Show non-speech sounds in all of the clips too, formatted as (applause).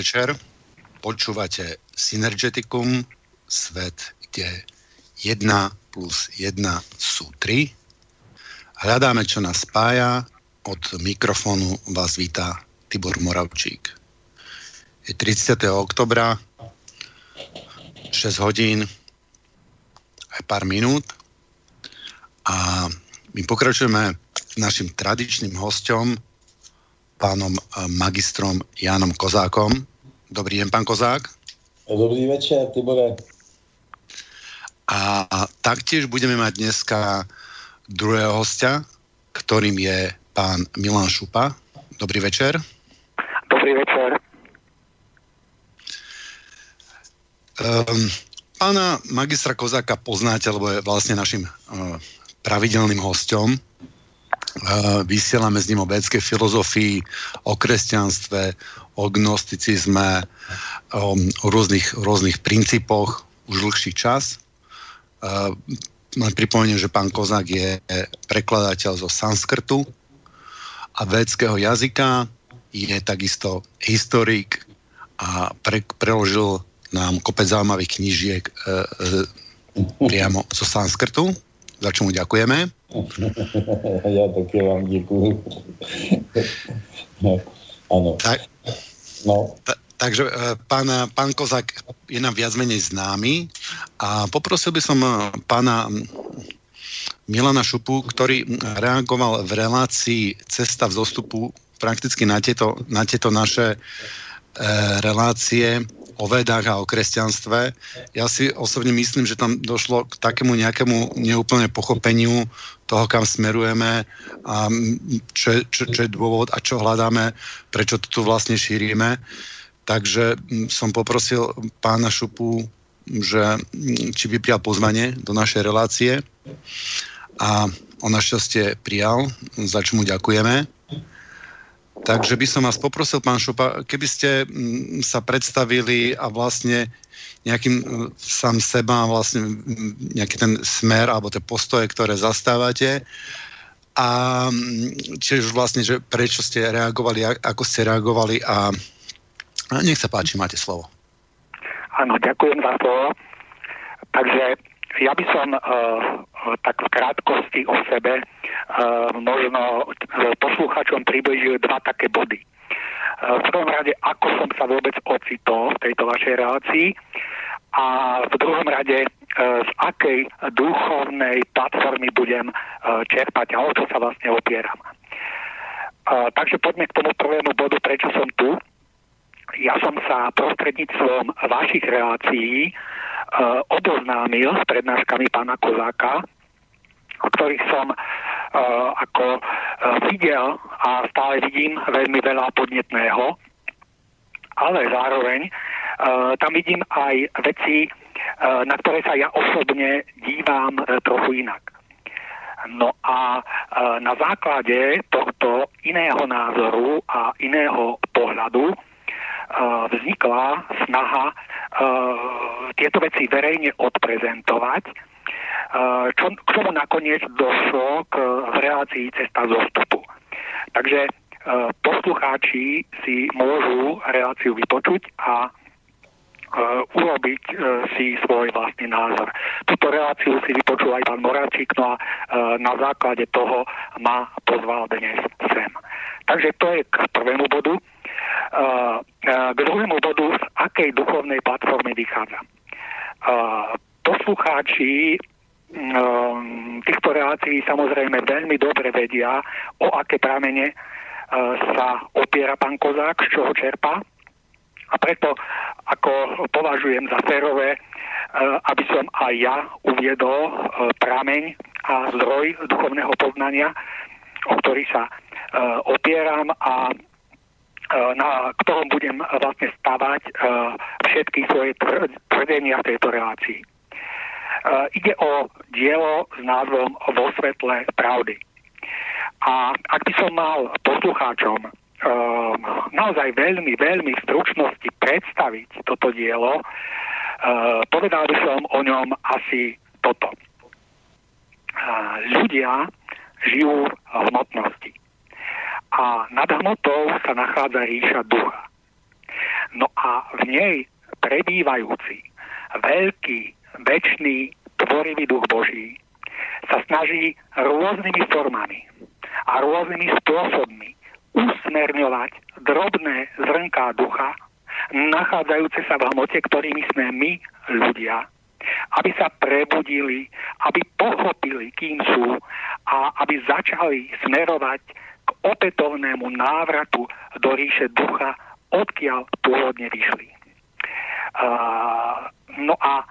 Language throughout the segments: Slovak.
Podvečer. Počúvate Synergeticum, svet, kde 1 plus 1 sú 3. Hľadáme, čo nás spája. Od mikrofónu vás víta Tibor Moravčík. Je 30. oktobra, 6 hodín, aj pár minút a my pokračujeme našim tradičným hostom, pánom magistrom Jánom Kozákom. Dobrý deň, pán Kozák. Dobrý večer, Tibore. A taktiež budeme mať dneska druhého hostia, ktorým je pán Milan Šupa. Dobrý večer. Dobrý večer. Um, pána magistra Kozáka poznáte, lebo je vlastne našim uh, pravidelným hostom. Uh, vysielame s ním o védskej filozofii, o kresťanstve, o gnosticizme, um, o rôznych, rôznych princípoch už dlhší čas. Uh, len pripomeniem, že pán Kozák je prekladateľ zo sanskrtu a védského jazyka, je takisto historik a pre, preložil nám kopec zaujímavých knížiek e, e, priamo zo sanskrtu za čo mu ďakujeme. (laughs) Ja také vám ďakujem. (laughs) Áno. Tak, no. Ta, takže e, pán, pán Kozak je nám viac menej známy a poprosil by som e, pána Milana Šupu, ktorý reagoval v relácii Cesta v zostupu prakticky na tieto, na tieto naše e, relácie o vedách a o kresťanstve. Ja si osobne myslím, že tam došlo k takému nejakému neúplne pochopeniu toho, kam smerujeme a čo, čo, čo je dôvod a čo hľadáme, prečo to tu vlastne šírime. Takže som poprosil pána Šupu, že či by prijal pozvanie do našej relácie a on našťastie prijal, za čo mu ďakujeme. Takže by som vás poprosil, pán Šupa, keby ste mm, sa predstavili a vlastne nejakým mm, sám seba, vlastne mm, nejaký ten smer alebo tie postoje, ktoré zastávate a čiže už vlastne, že prečo ste reagovali, ako ste reagovali a, a nech sa páči, máte slovo. Áno, ďakujem za to. Takže ja by som uh, tak v krátkosti o sebe uh, možno posluchačom približil dva také body. Uh, v prvom rade, ako som sa vôbec ocitol v tejto vašej relácii a v druhom rade, z akej duchovnej platformy budem čerpať a o čo sa vlastne opieram. Takže poďme k tomu prvému bodu, prečo som tu. Ja som sa prostredníctvom vašich relácií uh, oboznámil s prednáškami pána Kozáka, ktorých som uh, ako uh, videl a stále vidím veľmi veľa podnetného, ale zároveň uh, tam vidím aj veci, uh, na ktoré sa ja osobne dívam uh, trochu inak. No a na základe tohto iného názoru a iného pohľadu vznikla snaha tieto veci verejne odprezentovať, čo k tomu nakoniec došlo k relácii cesta zostupu. Takže poslucháči si môžu reláciu vypočuť a urobiť si svoj vlastný názor. Túto reláciu si vypočul aj pán Moravčík, no a na základe toho ma pozval dnes sem. Takže to je k prvému bodu. K druhému bodu, z akej duchovnej platformy vychádza. Poslucháči týchto relácií samozrejme veľmi dobre vedia, o aké pramene sa opiera pán Kozák, z čoho čerpá. A preto, ako považujem za férové, aby som aj ja uviedol prameň a zdroj duchovného poznania, o ktorý sa opieram a na ktorom budem vlastne stavať eh, všetky svoje tvrdenia v tejto relácii. Eh, ide o dielo s názvom Vo svetle pravdy. A ak by som mal poslucháčom naozaj veľmi, veľmi v stručnosti predstaviť toto dielo, povedal by som o ňom asi toto. Ľudia žijú v hmotnosti a nad hmotou sa nachádza ríša ducha. No a v nej prebývajúci, veľký, väčší, tvorivý duch Boží sa snaží rôznymi formami a rôznymi spôsobmi usmerňovať drobné zrnká ducha, nachádzajúce sa v hmote, ktorými sme my, ľudia, aby sa prebudili, aby pochopili, kým sú a aby začali smerovať opätovnému návratu do ríše ducha, odkiaľ pôvodne vyšli. Uh, no a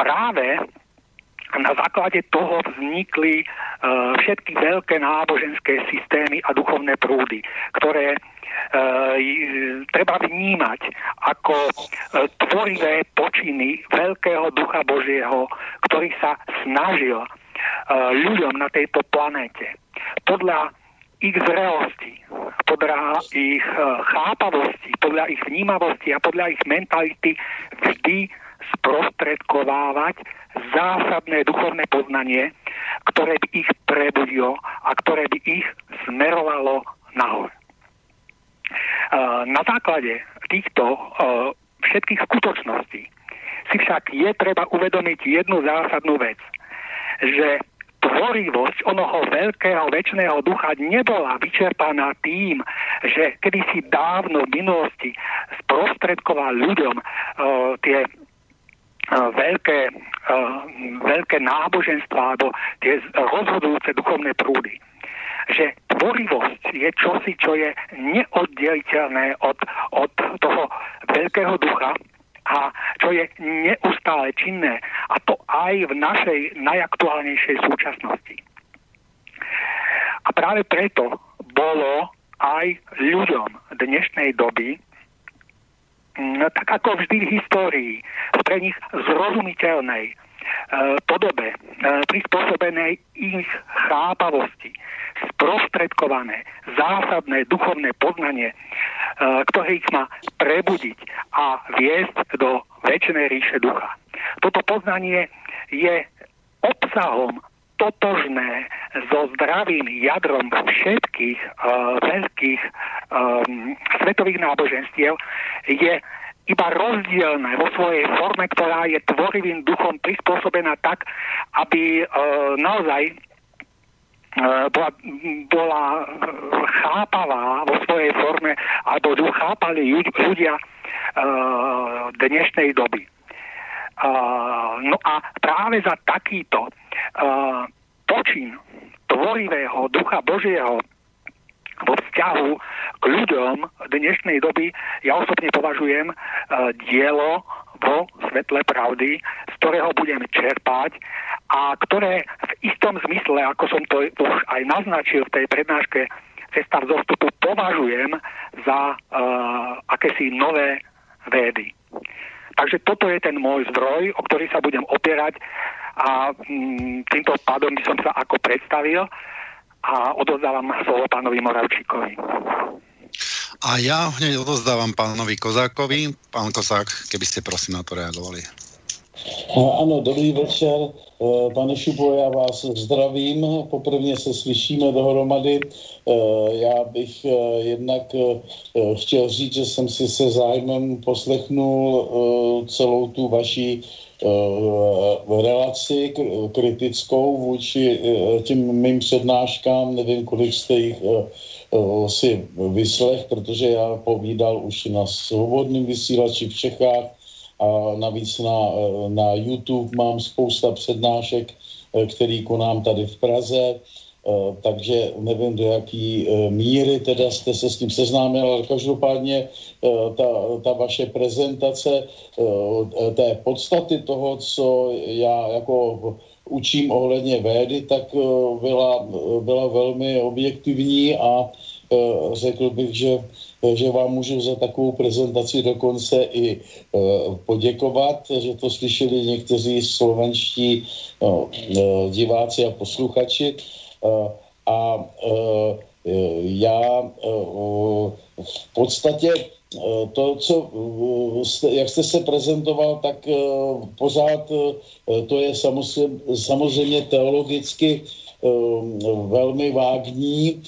práve na základe toho vznikli uh, všetky veľké náboženské systémy a duchovné prúdy, ktoré uh, treba vnímať ako uh, tvorivé počiny veľkého ducha Božieho, ktorý sa snažil ľuďom na tejto planéte podľa ich zrelosti, podľa ich chápavosti, podľa ich vnímavosti a podľa ich mentality vždy sprostredkovávať zásadné duchovné poznanie, ktoré by ich prebudilo a ktoré by ich smerovalo nahor. Na základe týchto všetkých skutočností si však je treba uvedomiť jednu zásadnú vec, že tvorivosť onoho veľkého väčšného ducha nebola vyčerpaná tým, že kedysi dávno v minulosti sprostredkoval ľuďom uh, tie veľké, veľké náboženstva alebo tie rozhodujúce duchovné prúdy. Že tvorivosť je čosi, čo je neoddeliteľné od, od toho veľkého ducha a čo je neustále činné. A to aj v našej najaktuálnejšej súčasnosti. A práve preto bolo aj ľuďom dnešnej doby No, tak ako vždy v histórii, v pre nich zrozumiteľnej e, podobe, e, prispôsobenej ich chápavosti, sprostredkované, zásadné duchovné poznanie, e, ktoré ich má prebudiť a viesť do väčšnej ríše ducha. Toto poznanie je obsahom totožné so zdravým jadrom všetkých uh, veľkých um, svetových náboženstiev, je iba rozdielne vo svojej forme, ktorá je tvorivým duchom prispôsobená tak, aby uh, naozaj bola, bola chápavá vo svojej forme, alebo ju chápali ľudia uh, dnešnej doby. No a práve za takýto počin tvorivého ducha Božieho vo vzťahu k ľuďom dnešnej doby ja osobne považujem dielo vo svetle pravdy, z ktorého budem čerpať a ktoré v istom zmysle, ako som to už aj naznačil v tej prednáške Cesta v zostupu, považujem za uh, akési nové védy. Takže toto je ten môj zdroj, o ktorý sa budem opierať a mm, týmto pádom by som sa ako predstavil a odozdávam slovo pánovi Moravčíkovi. A ja hneď odozdávam pánovi Kozákovi. Pán Kozák, keby ste prosím na to reagovali. Ano, dobrý večer. Eh, pane Šupo, já vás zdravím. Poprvně se slyšíme dohromady. Eh, já bych eh, jednak chtěl říct, že jsem si se zájmem poslechnul celou tu vaši relaci kritickou vůči těm mým přednáškám. Nevím, kolik jste jich si vyslech, protože já povídal už na svobodném vysílači v Čechách a navíc na, eh, na YouTube mám spousta přednášek, eh, který konám tady v Praze, eh, takže nevím, do jaký míry teda jste se s tím seznámil, ale každopádně ta, ta vaše prezentace té podstaty toho, co já jako učím ohledně védy, tak byla, byla velmi objektivní a řekl bych, že že vám můžu za takovou prezentaci dokonce i poděkovat, že to slyšeli někteří slovenští no, diváci a posluchači. A já v podstatě to, co, e, jak jste se prezentoval, tak pořád to je samozřejmě, samozřejmě teologicky velmi vágní.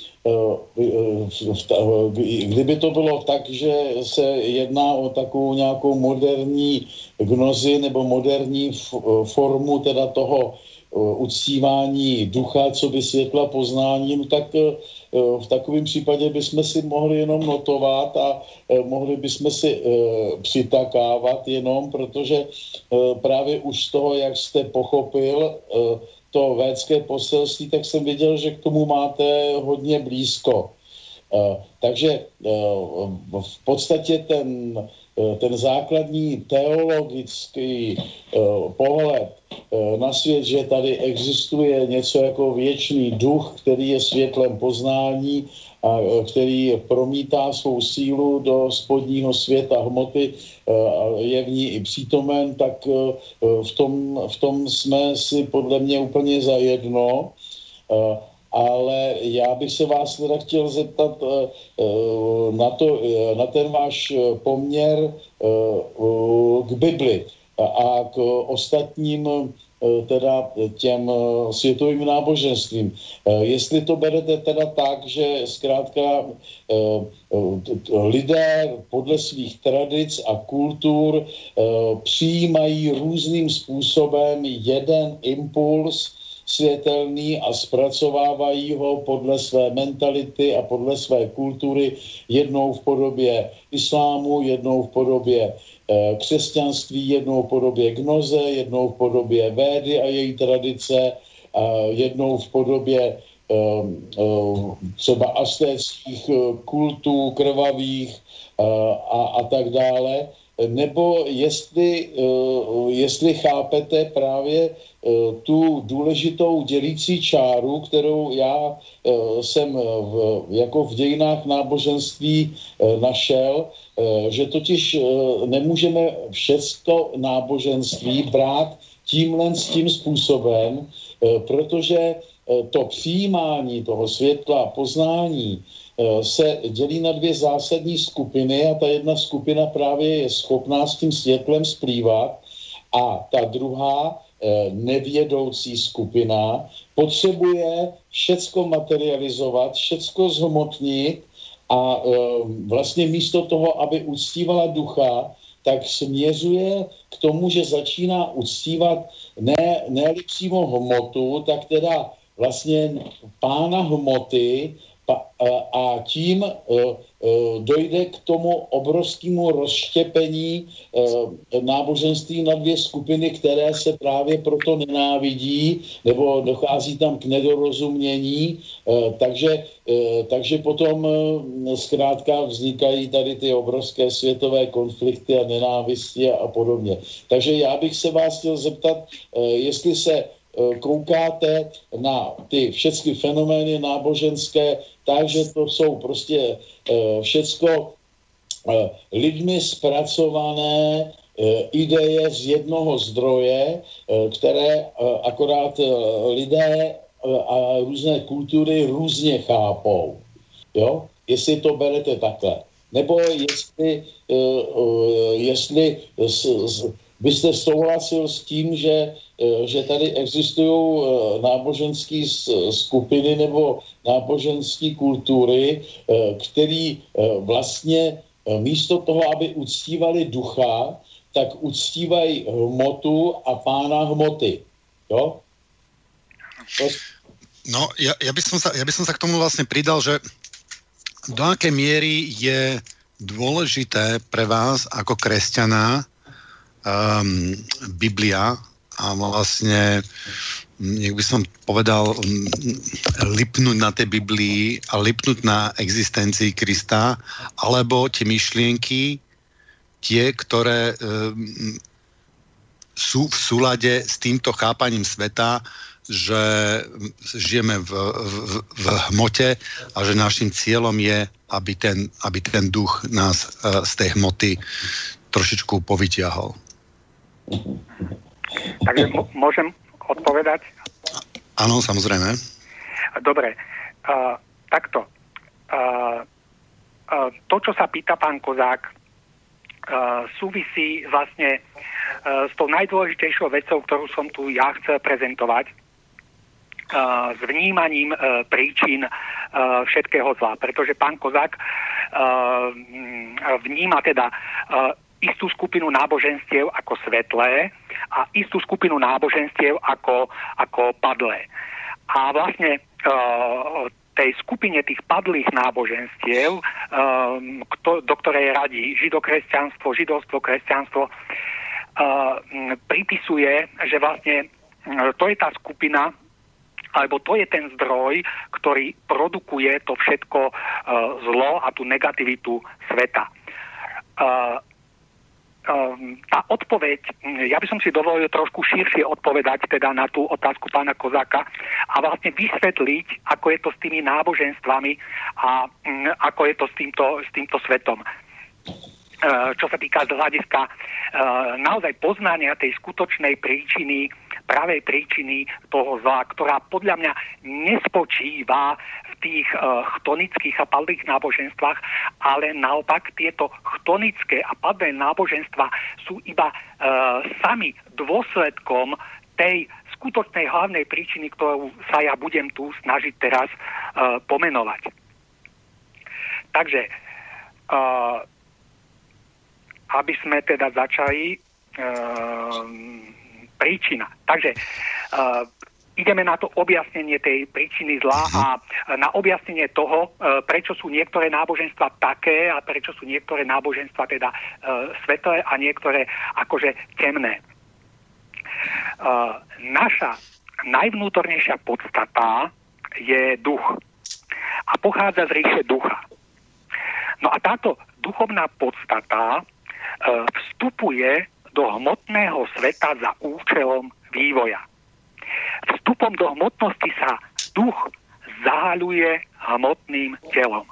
Kdyby to bylo tak, že se jedná o takovou nějakou moderní gnozi nebo moderní formu teda toho uctívání ducha, co by světla poznáním, tak v takovém případě bychom si mohli jenom notovat a mohli bychom si přitakávat jenom, protože právě už z toho, jak jste pochopil, to védské poselství, tak jsem viděl, že k tomu máte hodně blízko. Takže v podstatě ten Eh, ten základní teologický pohled na svět, že tady existuje něco jako věčný duch, který je světlem poznání a uh, který promítá svou sílu do spodního světa. Hmoty, je v ní i přítomen, tak v tom, v tom jsme si podle mě úplně zajedno ale já bych se vás teda chtěl zeptat na, to, na ten váš poměr k Bibli a k ostatním teda těm světovým náboženstvím. Jestli to berete teda tak, že zkrátka lidé podle svých tradic a kultur přijímají různým způsobem jeden impuls, světelný a zpracovávají ho podle své mentality a podle své kultury, jednou v podobě islámu, jednou v podobě křesťanství, jednou v podobě gnoze, jednou v podobě védy a její tradice, jednou v podobě eh, eh, třeba astéckých kultů krvavých a, a tak dále. Nebo jestli, jestli chápete právě Eh, tu důležitou dělící čáru, kterou já eh, jsem v, jako v dějinách náboženství eh, našel, že totiž nemůžeme všechno náboženství brát tímhle s tím způsobem, protože to přijímání toho světla, poznání se dělí na dvě zásadní skupiny a ta jedna skupina právě je schopná s tím světlem splývat a ta druhá Eh, nevědoucí skupina potřebuje všecko materializovat, všecko zhmotnit a eh, vlastně místo toho, aby uctívala ducha, tak směřuje k tomu, že začíná uctívat ne, ne přímo hmotu, tak teda vlastně pána hmoty a tím Eh, dojde k tomu obrovskému rozštěpení eh, náboženství na dvě skupiny, které se právě proto nenávidí, nebo dochází tam k nedorozumění, takže, takže potom zkrátka vznikají tady ty obrovské světové konflikty a nenávisti a, a podobně. Takže já bych se vás chtěl zeptat, jestli se koukáte na ty všechny fenomény náboženské takže to jsou prostě uh, všecko uh, lidmi zpracované ideje z jednoho zdroje, které akorát lidé a různé kultury různě chápou. Jo? Jestli to berete takhle. Nebo jestli, jestli byste souhlasil s tím, že že tady existují eh, náboženské skupiny nebo náboženské kultury, eh, který vlastně místo toho, aby uctívali ducha, tak uctívají hmotu a pána hmoty. Jo? No, ja, ja, by som sa, ja by som sa k tomu vlastne pridal, že do akej miery je dôležité pre vás ako kresťana um, Biblia a vlastne nech by som povedal, lipnúť na tej Biblii a lipnúť na existencii Krista, alebo tie myšlienky, tie, ktoré um, sú v súlade s týmto chápaním sveta, že žijeme v, v, v hmote a že našim cieľom je, aby ten, aby ten duch nás uh, z tej hmoty trošičku povytiahol. Takže môžem odpovedať? Áno, samozrejme. Dobre, uh, takto. Uh, uh, to, čo sa pýta pán Kozák, uh, súvisí vlastne uh, s tou najdôležitejšou vecou, ktorú som tu ja chcel prezentovať. s vnímaním príčin všetkého zla. Pretože pán Kozák vníma teda istú skupinu náboženstiev ako svetlé a istú skupinu náboženstiev ako, ako padlé. A vlastne tej skupine tých padlých náboženstiev, do ktorej radí židokresťanstvo, židovstvo, kresťanstvo, pripisuje, že vlastne to je tá skupina, alebo to je ten zdroj, ktorý produkuje to všetko zlo a tú negativitu sveta. Tá odpoveď, ja by som si dovolil trošku širšie odpovedať teda na tú otázku pána Kozáka a vlastne vysvetliť, ako je to s tými náboženstvami a ako je to s týmto, s týmto svetom. Eh, čo sa týka z hľadiska eh, naozaj poznania tej skutočnej príčiny, pravej príčiny toho zla, ktorá podľa mňa nespočíva tých uh, chtonických a padlých náboženstvách, ale naopak tieto chtonické a padlé náboženstva sú iba uh, sami dôsledkom tej skutočnej hlavnej príčiny, ktorú sa ja budem tu snažiť teraz uh, pomenovať. Takže aby sme teda začali príčina. Takže ideme na to objasnenie tej príčiny zla a na objasnenie toho, uh, prečo sú niektoré náboženstva také a prečo sú niektoré náboženstva teda uh, svetlé a niektoré akože temné. Uh, naša najvnútornejšia podstata je duch a pochádza z ríše ducha. No a táto duchovná podstata E, vstupuje do hmotného sveta za účelom vývoja. Vstupom do hmotnosti sa duch zahaluje hmotným telom.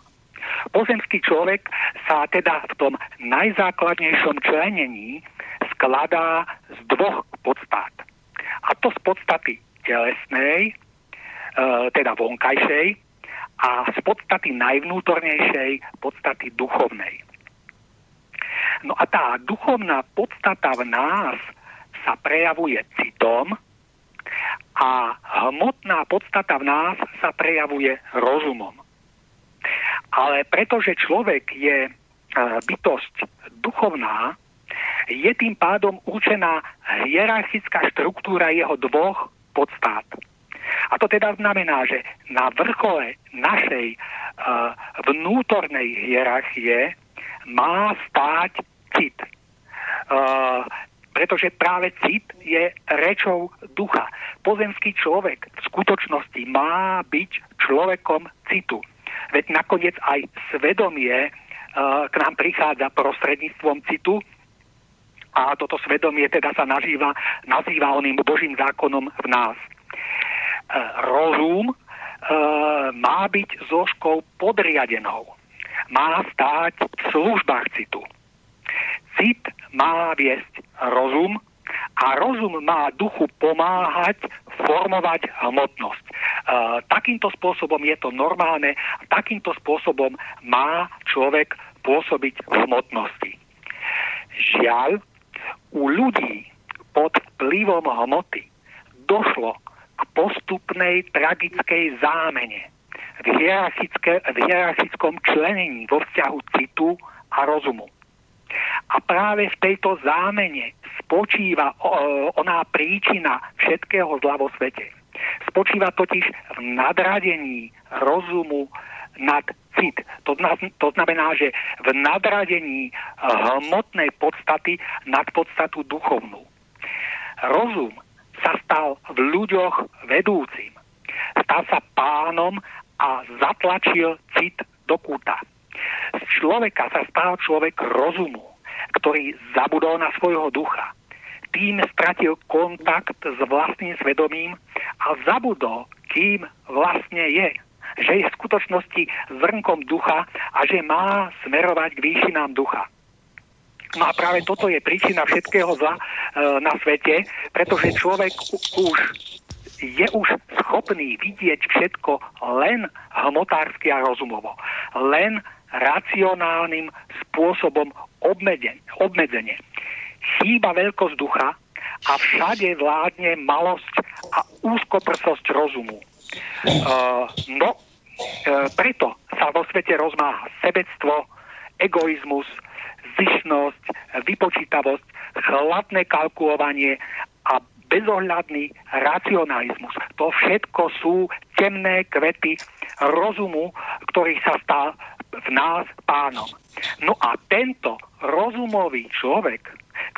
Pozemský človek sa teda v tom najzákladnejšom členení skladá z dvoch podstát. A to z podstaty telesnej, e, teda vonkajšej, a z podstaty najvnútornejšej, podstaty duchovnej. No a tá duchovná podstata v nás sa prejavuje citom a hmotná podstata v nás sa prejavuje rozumom. Ale pretože človek je e, bytosť duchovná, je tým pádom určená hierarchická štruktúra jeho dvoch podstát. A to teda znamená, že na vrchole našej uh, vnútornej hierarchie má stáť cit. Pretože práve cit je rečou ducha. Pozemský človek v skutočnosti má byť človekom citu. Veď nakoniec aj svedomie uh, k nám prichádza prostredníctvom citu a toto svedomie teda sa nazýva, nazýva oným Božím zákonom v nás. Uh, rozum uh, má byť zložkou podriadenou má stáť v službách citu. Cit má viesť rozum a rozum má duchu pomáhať formovať hmotnosť. E, takýmto spôsobom je to normálne, takýmto spôsobom má človek pôsobiť v hmotnosti. Žiaľ, u ľudí pod vplyvom hmoty došlo k postupnej tragickej zámene v, hierarchickom členení vo vzťahu citu a rozumu. A práve v tejto zámene spočíva oná príčina všetkého zla vo svete. Spočíva totiž v nadradení rozumu nad cit. To, to znamená, že v nadradení hmotnej podstaty nad podstatu duchovnú. Rozum sa stal v ľuďoch vedúcim. Stal sa pánom a zatlačil cit do kúta. Z človeka sa stal človek rozumu, ktorý zabudol na svojho ducha. Tým stratil kontakt s vlastným svedomím a zabudol, kým vlastne je. Že je v skutočnosti zrnkom ducha a že má smerovať k výšinám ducha. No a práve toto je príčina všetkého zla e, na svete, pretože človek už je už schopný vidieť všetko len hmotársky a rozumovo. Len racionálnym spôsobom obmedzenie. Chýba veľkosť ducha a všade vládne malosť a úzkoprsosť rozumu. Uh, no, uh, preto sa vo svete rozmáha sebectvo, egoizmus, zišnosť, vypočítavosť, chladné kalkulovanie a bezohľadný racionalizmus. To všetko sú temné kvety rozumu, ktorý sa stal v nás pánom. No a tento rozumový človek,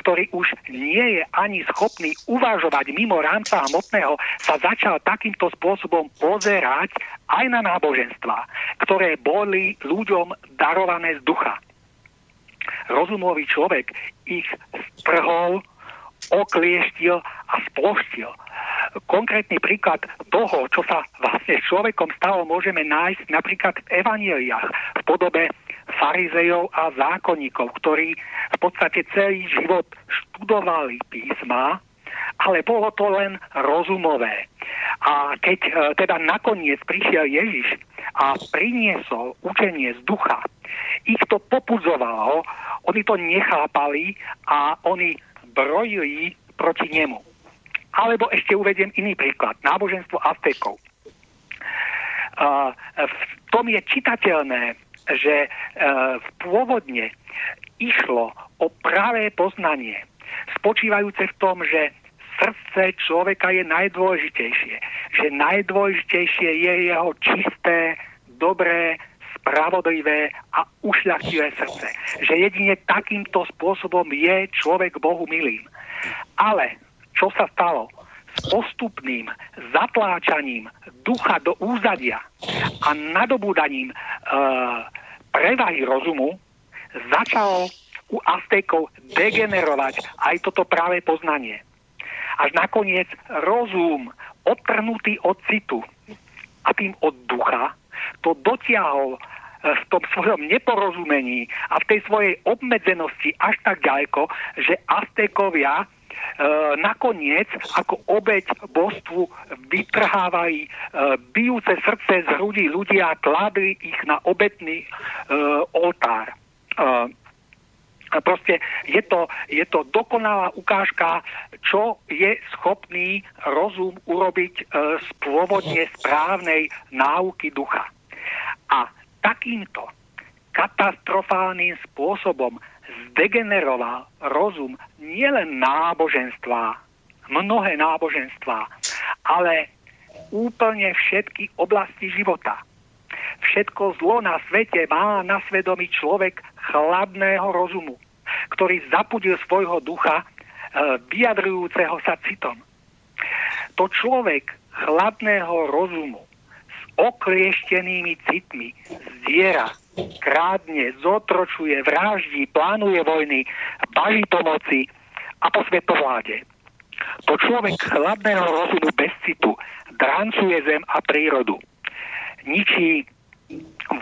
ktorý už nie je ani schopný uvažovať mimo rámca hmotného, sa začal takýmto spôsobom pozerať aj na náboženstva, ktoré boli ľuďom darované z ducha. Rozumový človek ich strhol, oklieštil a sploštil. Konkrétny príklad toho, čo sa vlastne s človekom stalo, môžeme nájsť napríklad v evaneliách v podobe farizejov a zákonníkov, ktorí v podstate celý život študovali písma, ale bolo to len rozumové. A keď e, teda nakoniec prišiel Ježiš a priniesol učenie z ducha, ich to popudzovalo, oni to nechápali a oni brojili proti nemu. Alebo ešte uvediem iný príklad. Náboženstvo Aztekov. Uh, v tom je čitateľné, že uh, pôvodne išlo o pravé poznanie, spočívajúce v tom, že srdce človeka je najdôležitejšie. Že najdôležitejšie je jeho čisté, dobré, spravodlivé a ušľachtivé srdce. Že jedine takýmto spôsobom je človek Bohu milým. Ale čo sa stalo? S postupným zatláčaním ducha do úzadia a nadobúdaním e, prevahy rozumu začalo u Aztékov degenerovať aj toto práve poznanie. Až nakoniec rozum, odtrhnutý od citu a tým od ducha, to dotiahol e, v tom svojom neporozumení a v tej svojej obmedzenosti až tak ďaleko, že Aztékovia e, nakoniec ako obeď božstvu vytrhávali e, bijúce srdce z hrudí ľudia a kladli ich na obetný oltár. Proste je to, je to dokonalá ukážka, čo je schopný rozum urobiť e, z pôvodne správnej náuky ducha. A takýmto katastrofálnym spôsobom zdegeneroval rozum nielen náboženstva, mnohé náboženstva, ale úplne všetky oblasti života. Všetko zlo na svete má na svedomí človek chladného rozumu, ktorý zapudil svojho ducha, e, vyjadrujúceho sa citom. To človek chladného rozumu s oklieštenými citmi zdiera, krádne, zotročuje, vraždí, plánuje vojny, baží pomoci a po svetovláde. To človek chladného rozumu bez citu drancuje zem a prírodu. Ničí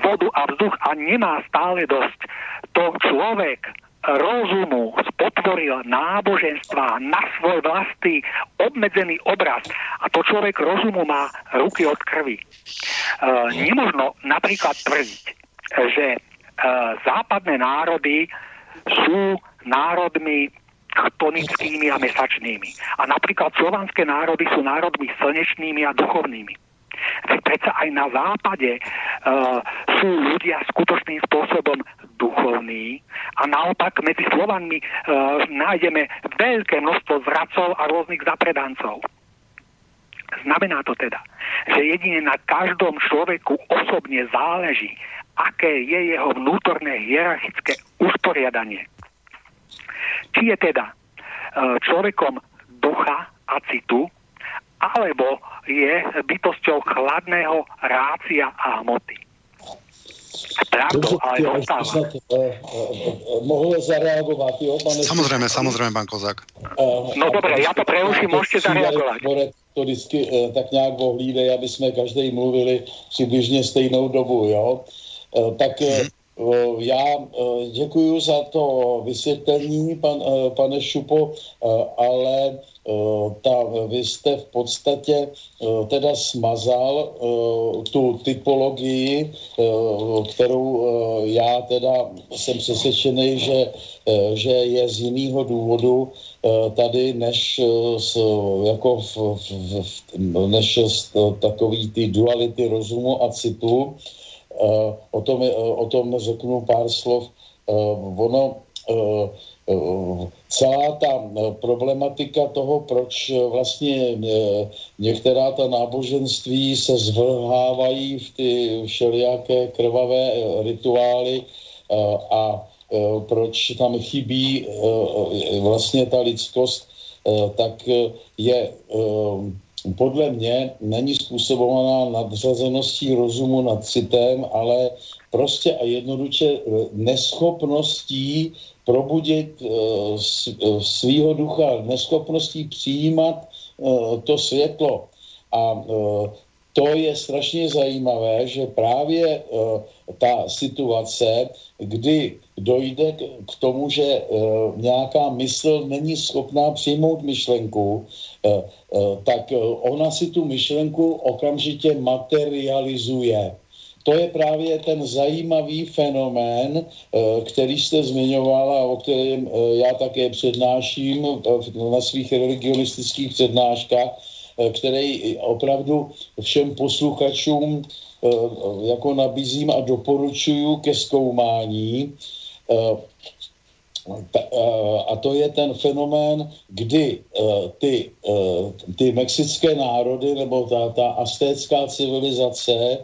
vodu a vzduch a nemá stále dosť. To človek rozumu spotvoril náboženstva na svoj vlastný obmedzený obraz a to človek rozumu má ruky od krvi. E, nemožno napríklad tvrdiť, že e, západné národy sú národmi chtonickými a mesačnými. A napríklad slovanské národy sú národmi slnečnými a duchovnými. Veď predsa aj na západe sú ľudia skutočným spôsobom duchovní a naopak medzi Slovanmi uh, nájdeme veľké množstvo zradcov a rôznych zapredancov. Znamená to teda, že jedine na každom človeku osobne záleží, aké je jeho vnútorné hierarchické usporiadanie. Či je teda uh, človekom ducha a citu, alebo je bytosťou chladného rácia a hmoty. Pravdou, ale dostáva. Uh, mohu zareagovat, jo, pane... Samozrejme, samozrejme, pán Kozák. No dobre, ja to preruším, môžete zareagovať. To vždycky tak nějak ohlídej, aby jsme každý mluvili přibližně stejnou dobu, jo. Tak uh, já děkuji za to vysvětlení, pan, pane Šupo, ale ta, vy jste v podstatě teda smazal tu typologii, kterou já teda jsem přesvědčený, že, že je z jiného důvodu tady, než, s, jako v, v, než takový ty duality rozumu a citu. Eh, o tom, eh, o tom řeknu pár slov. Eh, ono, celá ta problematika toho, proč vlastně některá ta náboženství se zvrhávají v ty všelijaké krvavé rituály a proč tam chybí vlastně ta lidskost, tak je podle mě není způsobovaná nadřazeností rozumu nad citem, ale prostě a jednoduše eh, neschopností probudit uh, svýho ducha, neschopností přijímat to světlo. A to je strašně zajímavé, že právě ta situace, kdy dojde k tomu, že nějaká mysl není schopná přijmout myšlenku, tak eh, ona si tu myšlenku okamžitě materializuje. To je právě ten zajímavý fenomén, který jste zmiňovala, o kterém já také přednáším na svých religionistických přednáškách, který opravdu všem posluchačům jako nabízím a doporučuju ke zkoumání. A to je ten fenomén, kdy ty, ty mexické národy nebo ta, ta astécká civilizace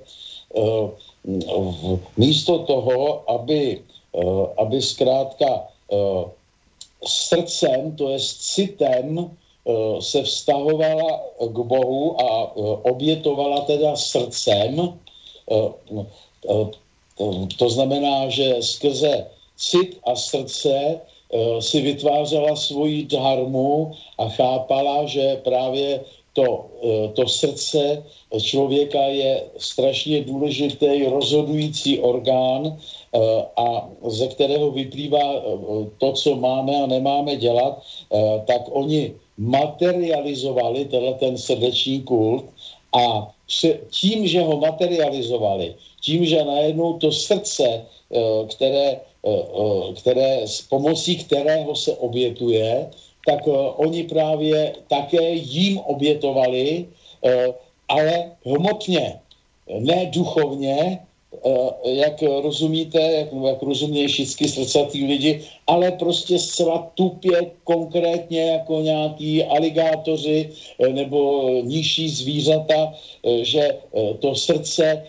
místo toho, aby, aby zkrátka srdcem, to je citem, se vztahovala k Bohu a obětovala teda srdcem. To znamená, že skrze cit a srdce uh, si vytvářela svoji dharmu a chápala, že právě to, uh, to srdce člověka je strašně důležitý rozhodující orgán uh, a ze kterého vyplývá to, co máme a nemáme dělat, tak oni materializovali tenhle ten srdeční kult a tím, že ho materializovali, tím, že najednou to srdce, které Eh, eh, které, s pomocí kterého se obětuje, tak eh, oni právě také jím obětovali, ale hmotně, ne duchovně, jak rozumíte, jak, jak rozumějí všichni srdcatý lidi, ale prostě zcela tupě, konkrétně jako nějaký aligátoři nebo nižší zvířata, že to srdce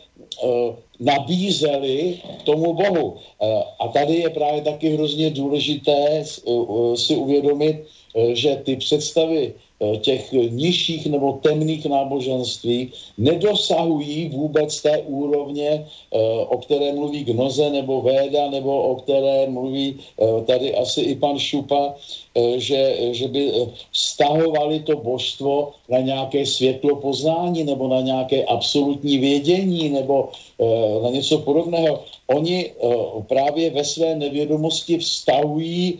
nabízeli tomu Bohu. Eh, a tady je právě taky hrozně důležité si uvědomit, eh, že ty představy těch nižších nebo temných náboženství nedosahují vůbec té úrovně, o které mluví Gnoze nebo Véda, nebo o které mluví tady asi i pan Šupa, že, že by vztahovali to božstvo na nějaké světlo poznání nebo na nějaké absolutní vědění nebo na něco podobného. Oni právě ve své nevědomosti vztahují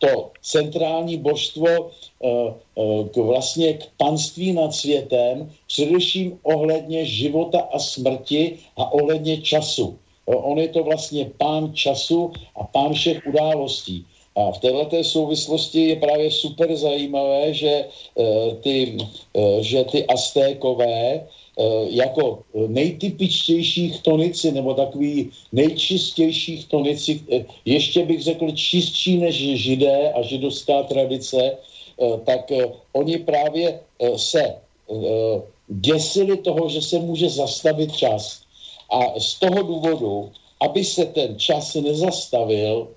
to centrální božstvo eh, eh, k vlastně k panství nad světem, především ohledně života a smrti a ohledně času. Eh, on je to vlastně pán času a pán všech událostí. A v této souvislosti je právě super zajímavé, že ty, že ty Aztékové jako nejtypičtější tonici nebo takový nejčistější tonici, eh, ještě bych řekl čistší než židé a židovská tradice, eh, tak oni právě se děsili toho, že se může zastavit čas. A z toho důvodu, aby se ten čas nezastavil,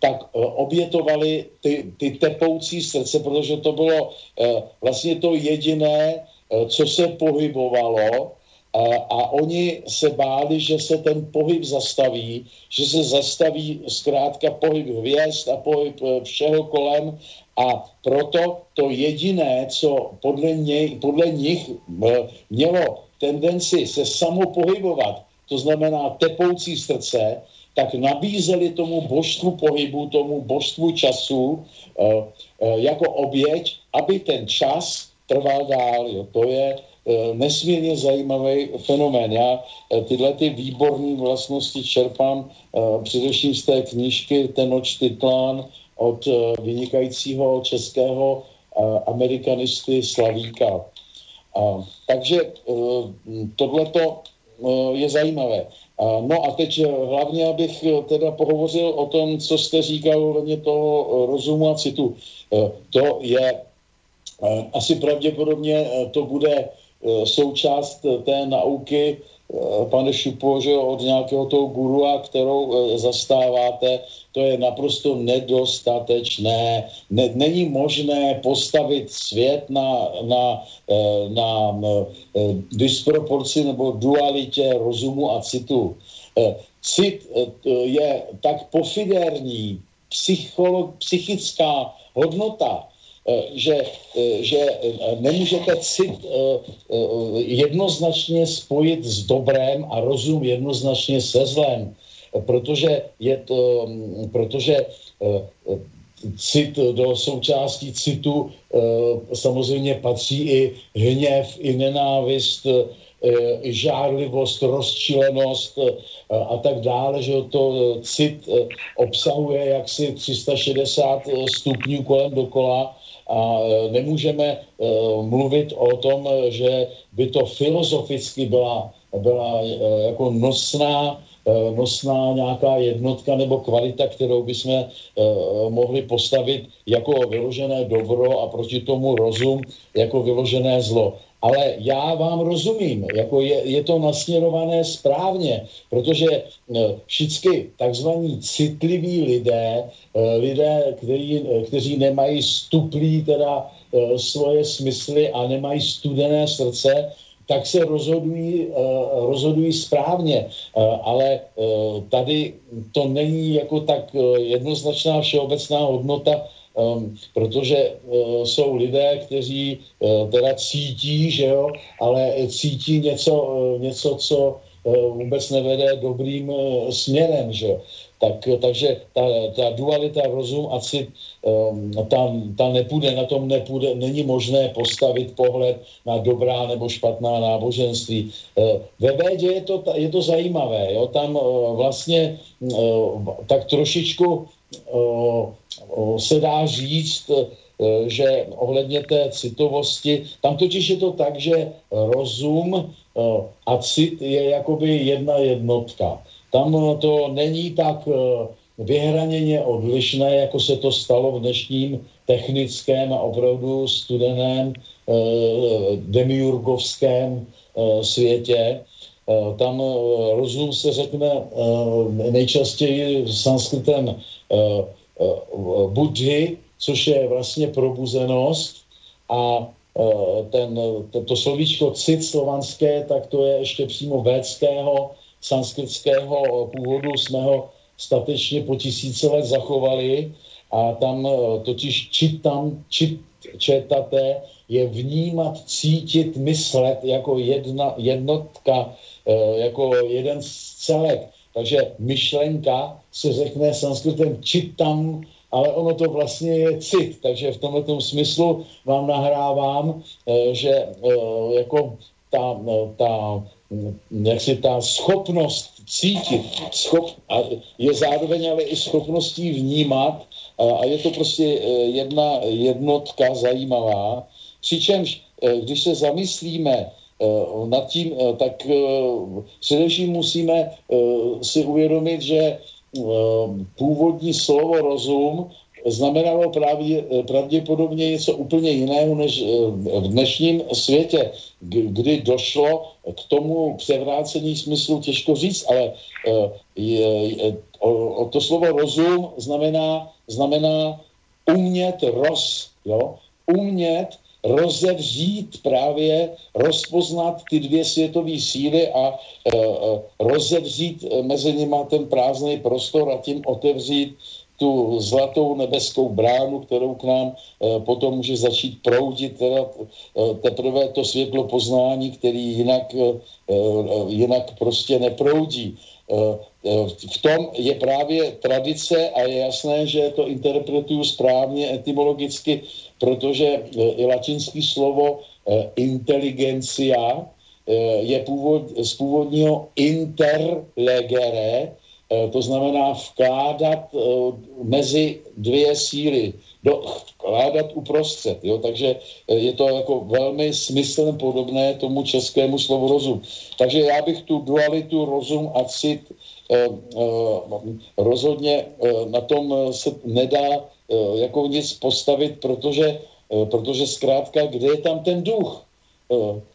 tak obětovali ty, ty tepoucí srdce, protože to bylo vlastně to jediné, co se pohybovalo a, a oni se báli, že se ten pohyb zastaví, že se zastaví zkrátka pohyb hvězd a pohyb eh, všeho kolem. A proto to jediné, co podle, něj, podle nich eh, mělo tendenci se samo pohybovat, to znamená tepoucí srdce, tak nabízeli tomu božstvu pohybu, tomu božstvu času jako oběť, aby ten čas trval dál. Jo. To je nesmírně zajímavý fenomén. Já tyhle ty výborné vlastnosti čerpám především z té knížky Ten noč Titlán od vynikajícího českého amerikanisty Slavíka. Takže tohleto je zajímavé. No a teď hlavně, abych teda pohovořil o tom, co jste říkal ohledně toho rozumu a citu. To je asi pravděpodobně to bude součást té nauky Eh, pane Šupo, že od nějakého toho gurua, kterou eh, zastáváte, to je naprosto nedostatečné. Ne, není možné postavit svět na, na, eh, na, na disproporci nebo dualitě rozumu a citu. Cit je tak pofiderní, psycholo, psychická hodnota, Eh, že, eh, že eh, nemůžete cit jednoznačně spojit s dobrém a rozum jednoznačně se zlem, protože, je to, protože cit do součástí citu samozřejmě patří i hněv, i nenávist, žárlivost, rozčilenost a tak dále, že to cit obsahuje jaksi 360 stupňů kolem dokola a e, nemůžeme e, mluvit o tom, že by to filozoficky byla, byla e, jako nosná, nosná nějaká jednotka nebo kvalita, kterou bychom mohli postavit jako vyložené dobro a proti tomu rozum jako vyložené zlo. Ale já vám rozumím, jako je, je to nasměrované správně, protože e, všichni takzvaní citliví lidé, e, lidé, který, e, kteří nemají stuplý teda svoje smysly a nemají studené srdce, tak se rozhodují, rozhodují správně. Ale tady to není jako tak jednoznačná všeobecná hodnota, protože uh, jsou lidé, kteří uh, teda cítí, že jo, ale cítí něco, uh, něco co vůbec nevede dobrým směrem, že jo. Tak, takže ta, ta dualita rozum a cit, um, tam, tam nepůjde, na tom nepůjde, není možné postavit pohled na dobrá nebo špatná náboženství. Ve védě je to, je to zajímavé, jo, tam vlastně tak trošičku se dá říct, e, že ohledně té citovosti, tam totiž je to tak, že rozum e, a cit je jakoby jedna jednotka. Tam to není tak e, vyhraněně odlišné, jako se to stalo v dnešním technickém a opravdu studeném demiurgovském světě. Tam rozum se řekne nejčastěji sanskritem Budhy, což je vlastně probuzenost a eh, ten, to, to slovíčko cit slovanské, tak to je ještě přímo védského, sanskritského původu, jsme ho statečně po tisíce let zachovali a tam eh, totiž čitam, čit, četate je vnímat, cítit, myslet jako jedna, jednotka, jako jeden celek. Takže myšlenka se řekne sanskritem čitam, ale ono to vlastně je cit, takže v tomto smyslu vám nahrávám, eh, že eh, jako ta, eh, ta jak si ta schopnost cítit schop, a je zároveň ale i schopností vnímat a je to prostě jedna jednotka zajímavá. Přičemž, když se zamyslíme nad tím, eh, tak eh, především musíme si uvědomit, že původní slovo rozum znamenalo právě, pravděpodobně něco úplně jiného než v dnešním světě, kdy došlo k tomu převrácení smyslu, těžko říct, ale je, je, o, o to slovo rozum znamená, znamená umět roz, jo? umět rozevřít právě, rozpoznat ty dvě světové síly a e, e, rozevřít e, mezi nimi ten prázdný prostor a tím otevřít tu zlatou nebeskou bránu, kterou k nám e, potom může začít proudit teda, e, teprve to světlo poznání, který jinak, e, e, jinak prostě neproudí. E, v tom je právě tradice a je jasné, že to interpretuju správně etymologicky, protože i latinské slovo inteligencia je původ, z původního interlegere, to znamená vkládat mezi dvě síly, do, vkládat uprostřed. Jo? Takže je to jako velmi smyslem podobné tomu českému slovu rozum. Takže já bych tu dualitu rozum a cit rozhodně eh, na tom se nedá jako nic postavit, protože, protože zkrátka, kde je tam ten duch?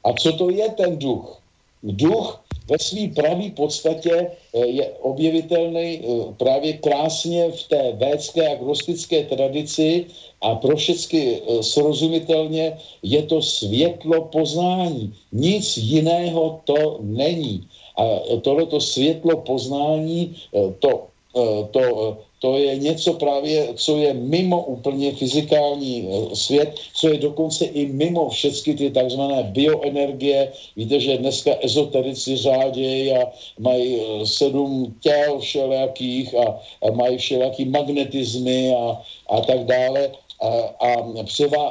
A co to je ten duch? Duch ve své pravé podstatě je objevitelný právě krásně v té védské agnostické tradici a pro všechny srozumitelně je to světlo poznání. Nic jiného to není. A tohleto světlo poznání, e, to, e, to, e, to je něco právě, co je mimo úplně fyzikální svět, co je dokonce i mimo všechny ty takzvané bioenergie. Víte, že dneska ezoterici řádějí a mají sedm těl všelijakých a, a mají všelijaký magnetizmy a, a tak dále a, a,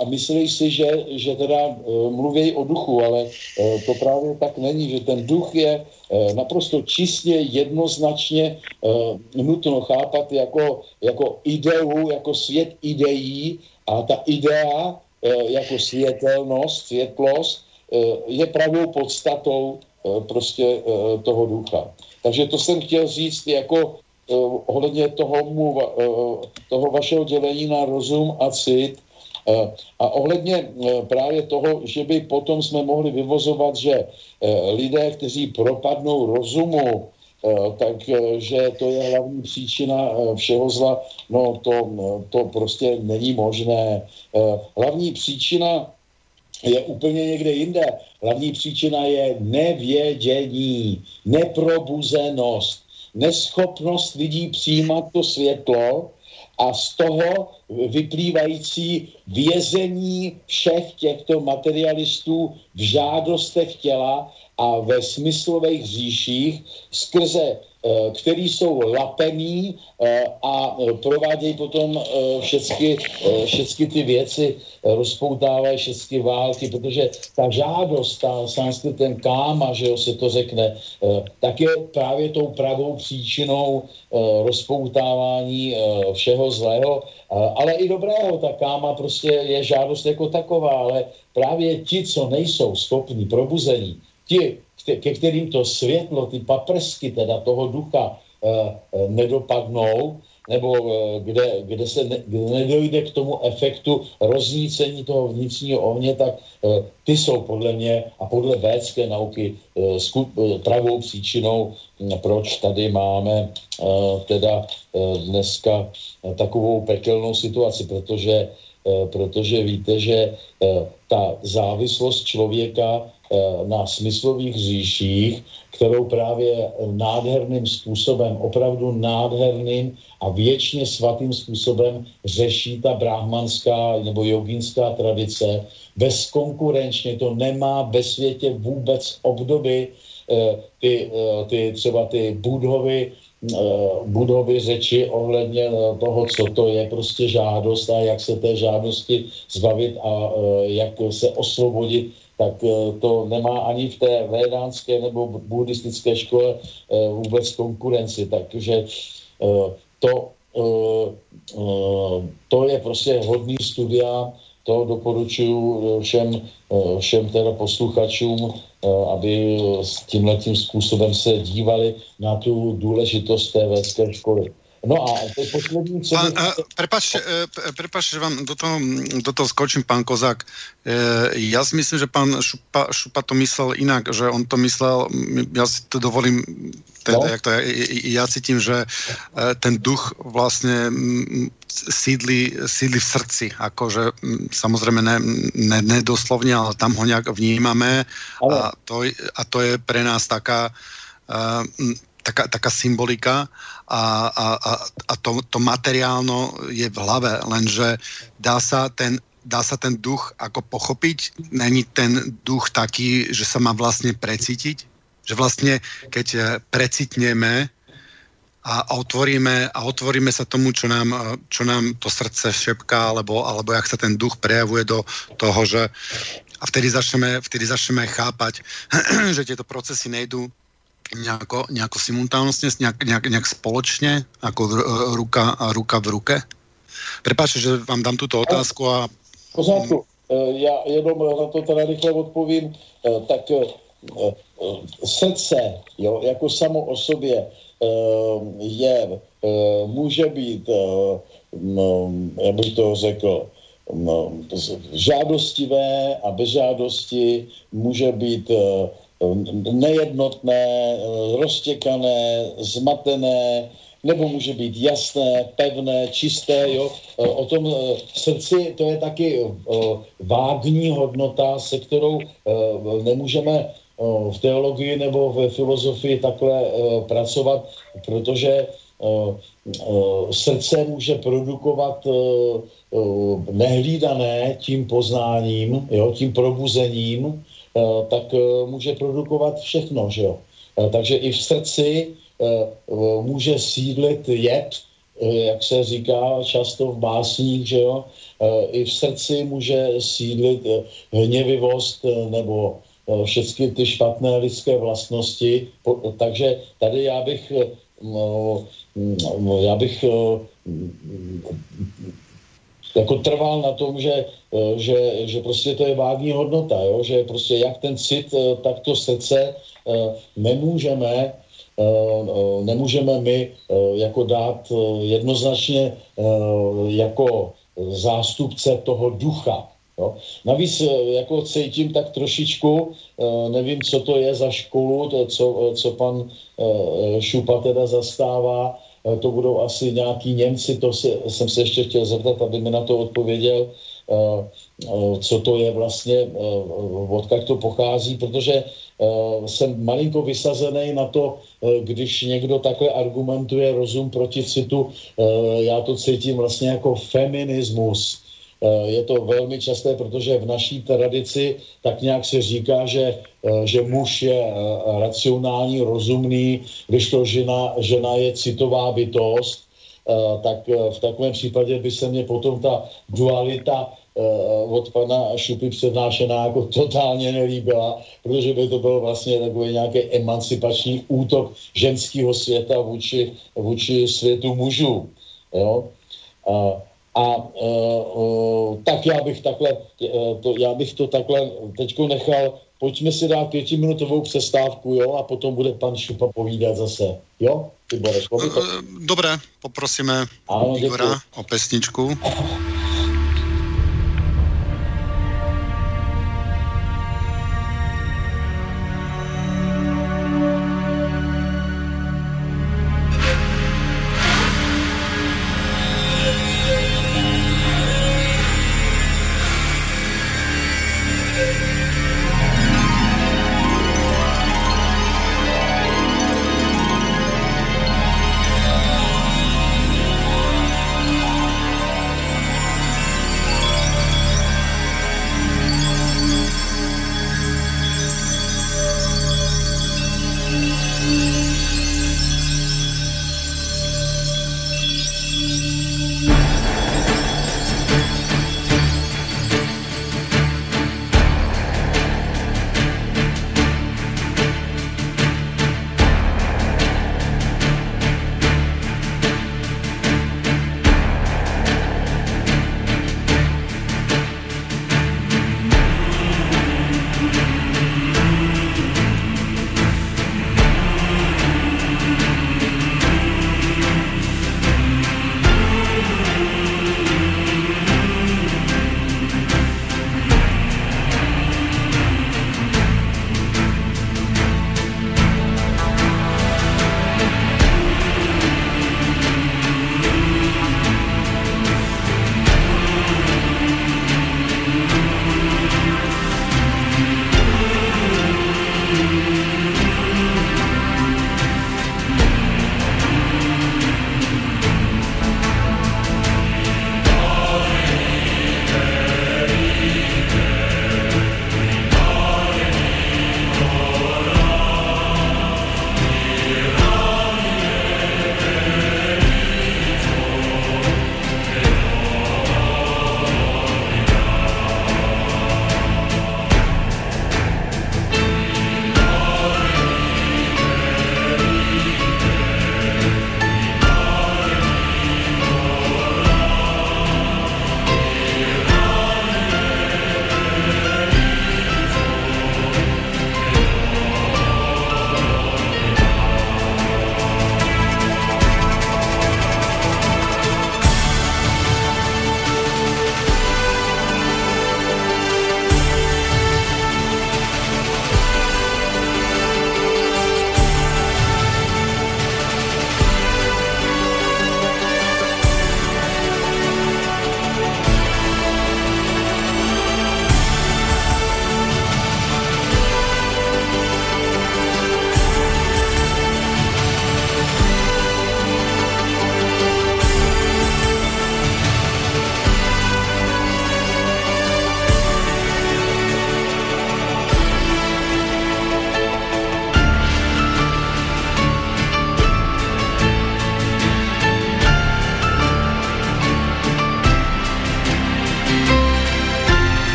a myslí si, že, že teda uh, mluví o duchu, ale uh, to právě tak není, že ten duch je uh, naprosto čistě, jednoznačně nutno chápat jako, jako ideu, jako svět ideí a ta idea jako světelnost, světlost je pravou podstatou prostě toho ducha. Takže to jsem chtěl říct jako ohledně toho, mu, eh, toho vašeho dělení na rozum a cit eh, a ohledně právě toho, že by potom jsme mohli vyvozovat, že lidé, kteří propadnou rozumu, takže to je hlavní příčina všeho zla, no to, to prostě není možné. Hlavní příčina je úplně někde jinde. Hlavní příčina je nevědění, neprobuzenost neschopnost lidí přijímat to světlo a z toho vyplývající vězení všech těchto materialistů v žádostech těla a ve smyslových říších skrze který jsou lapení eh, a eh, provádějí potom všechny, všechny ty věci, rozpoutávají všechny války, protože ta žádost, ta sanskritem káma, že jo, se to řekne, tak je právě tou pravou příčinou rozpoutávání všeho zlého, ale i dobrého. Ta káma prostě je žádost jako taková, ale právě ti, co nejsou schopni probuzení, ti, ke kterým to světlo, ty paprsky teda toho ducha e, e, nedopadnou, nebo e, kde, kde se ne, kde nedojde k tomu efektu roznícení toho vnitřního ohně, tak ty jsou podle mě a podle védské nauky skup, pravou příčinou, proč tady máme teda dneska takovou pekelnou situaci, protože, protože víte, že ta závislost člověka Eh, na smyslových říších, kterou právě nádherným způsobem, opravdu nádherným a věčně svatým způsobem řeší ta brahmanská nebo joginská tradice. Bezkonkurenčně to nemá ve světě vůbec obdoby. Eh, ty, eh, ty třeba ty budovy, budovy řeči ohledně toho, co to je prostě žádost a jak se té žádosti zbavit a jak se osvobodit tak eh, to nemá ani v té védánské nebo buddhistické škole eh, vůbec konkurenci. Takže eh, to, to je prostě hodný studia, to doporučuji všem, všem teda posluchačům, aby s tímhletím způsobem se dívali na tu důležitost té védské školy. No a poslední, co... Pán, by... prepač, e, prepač, že vám do toho, do toho skočím, pán Kozák. E, ja si myslím, že pán Šupa, Šupa to myslel inak, že on to myslel, ja si to dovolím, teda, no. jak to ja, ja cítim, že ten duch vlastne sídli, sídli v srdci, akože samozrejme ne, ne, nedoslovne, ale tam ho nejak vnímame a to, a to je pre nás taká uh, taká, taká symbolika a, a, a, a to, to materiálno je v hlave, lenže dá sa ten dá sa ten duch ako pochopiť? Není ten duch taký, že sa má vlastne precítiť? Že vlastne, keď precitneme, a otvoríme, a otvoríme sa tomu, čo nám, čo nám to srdce šepká, alebo, alebo jak sa ten duch prejavuje do toho, že a vtedy začneme, vtedy začneme chápať, (clears throat) že tieto procesy nejdú nejako, nejako simultánostne, nejak, nejak, nejak spoločne, ako ruka, ruka v ruke. Prepáčte, že vám dám túto otázku a... Pořádku, e, já jenom na to teda rychle odpovím. E, tak e, srdce, jo, jako samo o sobě, je, může být, jak bych to řekl, žádostivé a bez žádosti může být nejednotné, roztěkané, zmatené, nebo může být jasné, pevné, čisté, jo. O tom srdci to je taky vágní hodnota, se kterou nemůžeme v teologii nebo ve filozofii takhle pracovat, protože srdce může produkovat nehlídané tím poznáním, jo, tím probuzením, tak může produkovat všechno, že jo. Takže i v srdci může sídlit jed, jak se říká často v básních, že jo, i v srdci může sídlit hněvivost nebo všechny ty špatné lidské vlastnosti. Takže tady já bych, já bych jako trval na tom, že, že, že prostě to je vágní hodnota, jo? že prostě jak ten cit, tak to srdce nemůžeme nemůžeme my jako dát jednoznačně jako zástupce toho ducha. Jo. Navíc jako cítím tak trošičku, nevím, co to je za školu, to, co, co pan Šupa teda zastává, to budou asi nějaký Němci, to se, jsem se ještě chtěl zeptat, aby mi na to odpověděl, co to je vlastně, odkud to pochází, protože jsem malinko vysazený na to, když někdo takhle argumentuje rozum proti citu, já to cítím vlastně jako feminismus. Je to velmi časté, protože v naší tradici tak nějak se říká, že, že muž je racionální, rozumný, když to žena, žena je citová bytost, tak v takovém případě by se mě potom ta dualita od pana Šupy přednášená jako totálně nelíbila, protože by to byl vlastně takový nějaký emancipační útok ženského světa vůči, vůči světu mužů. Jo? A, a uh, tak já bych takhle, uh, to, já bych to takhle teďko nechal, pojďme si dát pětiminutovou přestávku, jo, a potom bude pan Šupa povídat zase, jo? Ty budeš, Dobré, poprosíme Igora o pesničku.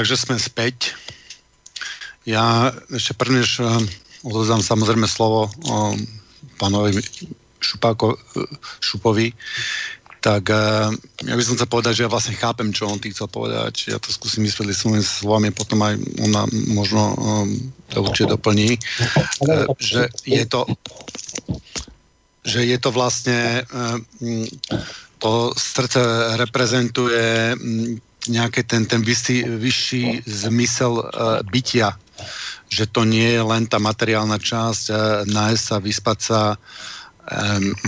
Takže sme späť. Ja ešte prvne, než odozdám samozrejme slovo pánovi Šupáko, Šupovi, tak ja by som chcel povedať, že ja vlastne chápem, čo on tým chcel povedať. Ja to skúsim vysvetliť svojimi slovami, potom aj ona možno to určite doplní, že je to že je to vlastne to srdce reprezentuje nejaký ten, ten vyšší, vyšší zmysel bytia že to nie je len tá materiálna časť, e, nájsť sa, vyspať sa, e,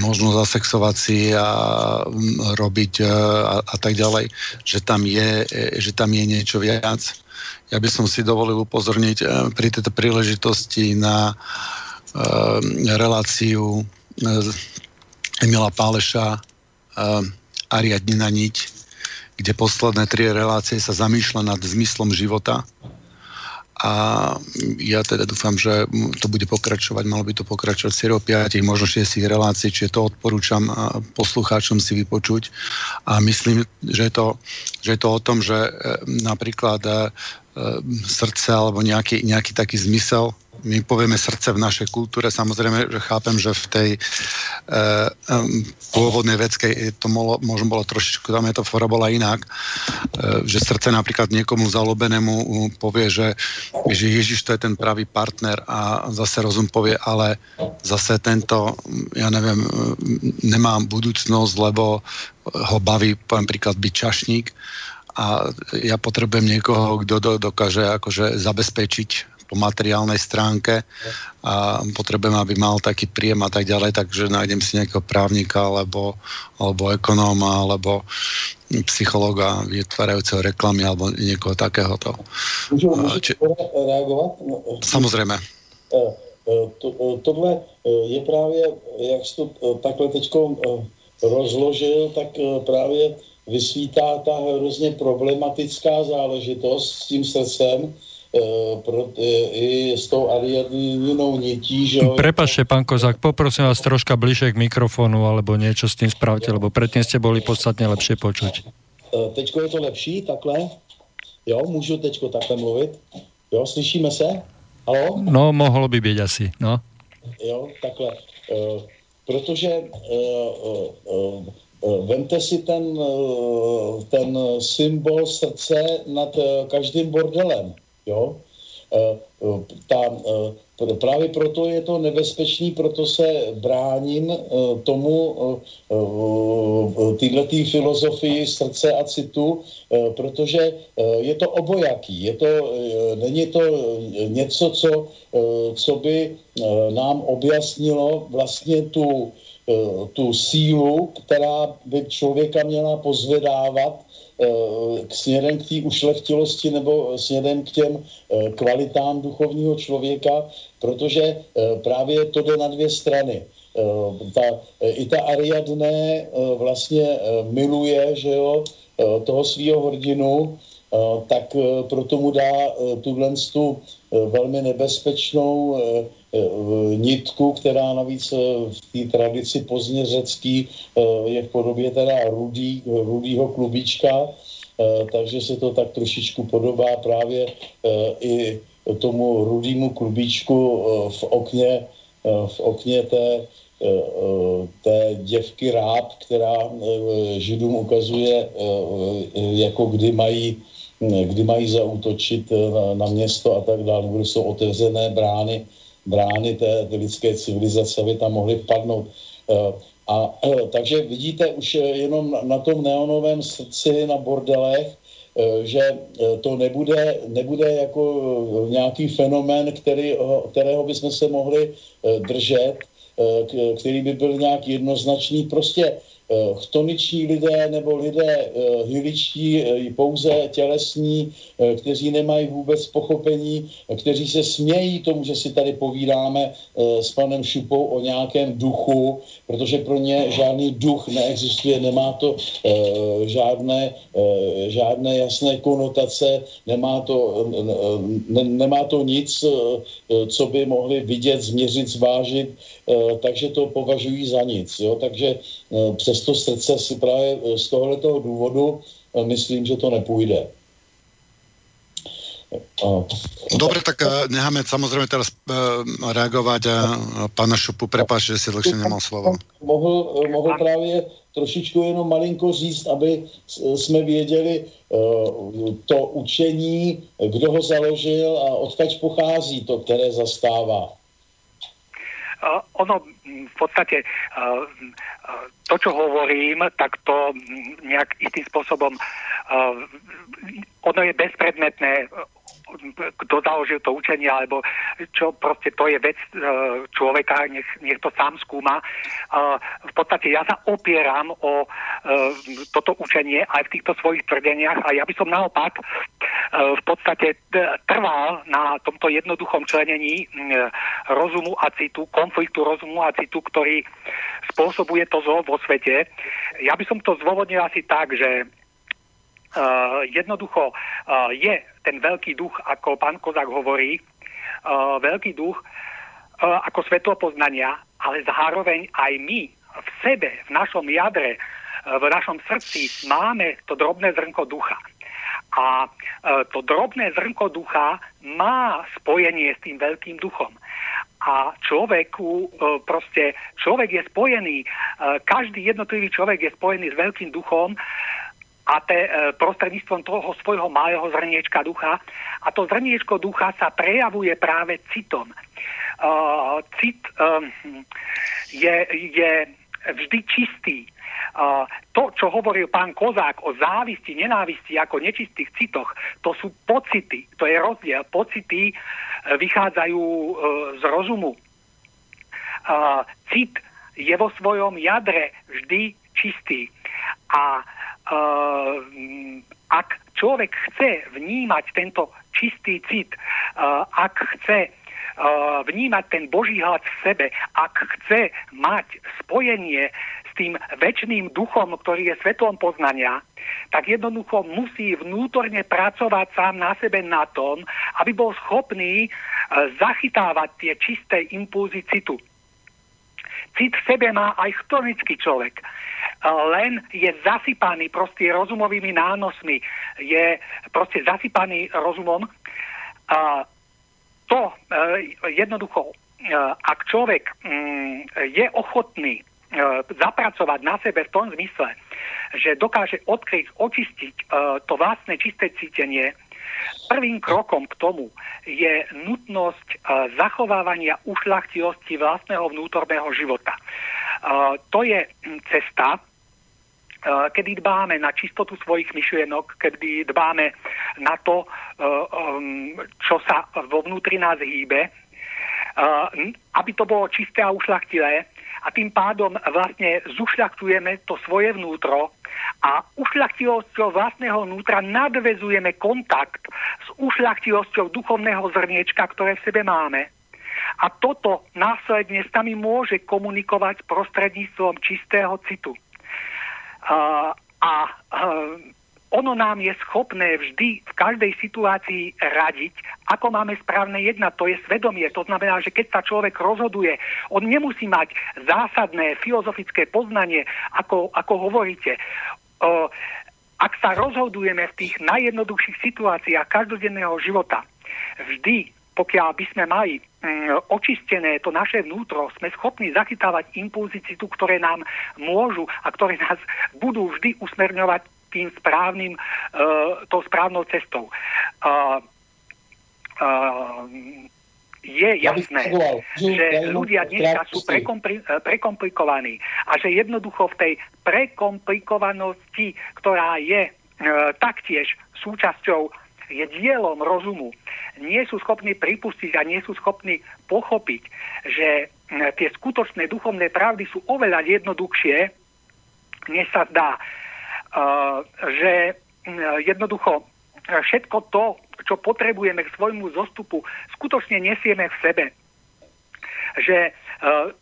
možno zasexovať si a robiť e, a, a tak ďalej, že tam, je, že tam je niečo viac. Ja by som si dovolil upozorniť pri tejto príležitosti na reláciu Emila Páleša Ariadnina niť, kde posledné tri relácie sa zamýšľa nad zmyslom života. A ja teda dúfam, že to bude pokračovať, malo by to pokračovať v 5, možno 6 relácií, čiže to odporúčam poslucháčom si vypočuť. A myslím, že je to, že je to o tom, že e, napríklad e, srdce alebo nejaký, nejaký taký zmysel my povieme srdce v našej kultúre, samozrejme, že chápem, že v tej e, um, pôvodnej veckej to molo, možno bolo trošičku, tam je to fora bola inak, e, že srdce napríklad niekomu zalobenému povie, že, že Ježiš to je ten pravý partner a zase rozum povie, ale zase tento, ja neviem, nemám budúcnosť, lebo ho baví, poviem príklad, byť čašník. A ja potrebujem niekoho, kto do, dokáže akože zabezpečiť po materiálnej stránke a potrebujem, aby mal taký príjem a tak ďalej, takže nájdem si nejakého právnika alebo, alebo ekonóma alebo psychologa vytvárajúceho reklamy alebo niekoho takéhoto. Či... reagovať? Samozrejme. E, e, to, e, tohle je právě, jak jsi to takhle teď rozložil, tak právě vysvítá ta hrozně problematická záležitost s tím srdcem, i s tou Ariadninou nití, že... Prepašte, pán Kozák, poprosím vás troška bližšie k mikrofónu, alebo niečo s tým spravte, lebo predtým ste boli podstatne lepšie počuť. E, teďko je to lepší, takhle? Jo, můžu teďko takhle mluvit? Jo, slyšíme se? Halo? No, mohlo by byť asi, no. Jo, takhle. Protože vemte si ten, ten symbol srdce nad každým bordelem. Jo? Eh, eh, ta, eh, právě proto je to nebezpečný, proto se bráním tomu tyhle filozofii srdce a citu, protože je to obojaký. Je to, není to něco, co, co by nám objasnilo vlastně tu, tu sílu, která by člověka měla pozvedávat směrem k té ušlechtilosti nebo směrem k těm eh, kvalitám duchovního člověka, protože eh, právě to jde na dvě strany. Ta, I ta Ariadne vlastně miluje že jo, toho svého hrdinu, tak proto mu dá tuhle tu velmi nebezpečnou nitku, která navíc v té tradici pozdně řecký je v podobě teda rudý, rudýho klubíčka, takže se to tak trošičku podobá právě i tomu rudýmu klubíčku v okně, v okně té, té děvky ráb, která židům ukazuje, jako kdy mají kdy mají zautočit na, na město a tak dále, kde jsou otevřené brány, brány té, té lidské civilizace, aby tam mohly padnout. Eh, a eh, takže vidíte už jenom na tom neonovém srdci, na bordelech, eh, že to nebude, nebude jako nějaký fenomén, který, kterého bychom se mohli držet, který by byl nějak jednoznačný. Prostě Eh, chtoniční lidé nebo lidé eh, hyličtí, eh, pouze tělesní, kteří nemají vůbec pochopení, kteří se smějí tomu, že si tady povídáme s panem Šupou o nějakém duchu, protože pro ně žádný duch neexistuje, nemá to žádné, žádné jasné konotace, nemá to, ne, nemá to nic, co by mohli vidět, změřit, zvážit, takže to považují za nic. Jo? Takže přes to srdce si právě eh, z tohoto důvodu eh, myslím, že to nepůjde. Dobre, tak necháme samozrejme teraz reagovať a pána Šupu, prepáč, že si dlhšie nemal slovo. Mohl, mohl právě trošičku jenom malinko říct, aby jsme věděli to učení, kdo ho založil a odkaď pochází to, které zastává. Ono v podstate uh, to, čo hovorím, tak to nejak istým spôsobom uh, ono je bezpredmetné kto založil to učenie, alebo čo proste to je vec človeka, nech, nech to sám skúma. V podstate ja sa opieram o toto učenie aj v týchto svojich tvrdeniach a ja by som naopak v podstate trval na tomto jednoduchom členení rozumu a citu, konfliktu rozumu a citu, ktorý spôsobuje to zlo vo svete. Ja by som to zdôvodnil asi tak, že Uh, jednoducho uh, je ten veľký duch, ako pán Kozák hovorí, veľký duch ako svetlo poznania, ale zároveň aj my v sebe, v našom jadre, v našom srdci máme to drobné zrnko ducha. A uh, to drobné zrnko ducha má spojenie s tým veľkým duchom. A človeku, proste, človek je spojený, každý jednotlivý človek je spojený s veľkým duchom, a te, e, prostredníctvom toho svojho malého zrniečka ducha. A to zrniečko ducha sa prejavuje práve citom. Cit je, je vždy čistý. To, čo hovoril pán Kozák o závisti, nenávisti ako nečistých citoch, to sú pocity, to je rozdiel. Pocity uh, vychádzajú uh, z rozumu. Uh, cit je vo svojom jadre vždy čistý. A uh, ak človek chce vnímať tento čistý cit, ak chce vnímať ten Boží hlas v sebe, ak chce mať spojenie s tým väčšným duchom, ktorý je svetlom poznania, tak jednoducho musí vnútorne pracovať sám na sebe na tom, aby bol schopný uh, zachytávať tie čisté impulzy citu. Cit v sebe má aj chronický človek len je zasypaný proste rozumovými nánosmi, je proste zasypaný rozumom. A to e, jednoducho, e, ak človek mm, je ochotný e, zapracovať na sebe v tom zmysle, že dokáže odkryť, očistiť to vlastné čisté cítenie, Prvým krokom k tomu je nutnosť zachovávania ušlachtilosti vlastného vnútorného života. To je cesta, kedy dbáme na čistotu svojich myšlienok, kedy dbáme na to, čo sa vo vnútri nás hýbe, aby to bolo čisté a ušlachtilé a tým pádom vlastne zušľachtujeme to svoje vnútro a ušľachtilosťou vlastného vnútra nadvezujeme kontakt s ušľachtilosťou duchovného zrniečka, ktoré v sebe máme. A toto následne s nami môže komunikovať prostredníctvom čistého citu. A, a ono nám je schopné vždy v každej situácii radiť, ako máme správne jednať. To je svedomie. To znamená, že keď sa človek rozhoduje, on nemusí mať zásadné filozofické poznanie, ako, ako hovoríte. O, ak sa rozhodujeme v tých najjednoduchších situáciách každodenného života, vždy pokiaľ by sme mali mm, očistené to naše vnútro, sme schopní zachytávať impulzy citu, ktoré nám môžu a ktoré nás budú vždy usmerňovať tým správnym, uh, tou správnou cestou. Uh, uh, je jasné, že ľudia dneska sú prekompli- prekomplikovaní a že jednoducho v tej prekomplikovanosti, ktorá je e, taktiež súčasťou je dielom rozumu, nie sú schopní pripustiť a nie sú schopní pochopiť, že tie skutočné duchovné pravdy sú oveľa jednoduchšie, mne sa zdá, že jednoducho všetko to, čo potrebujeme k svojmu zostupu, skutočne nesieme v sebe. Že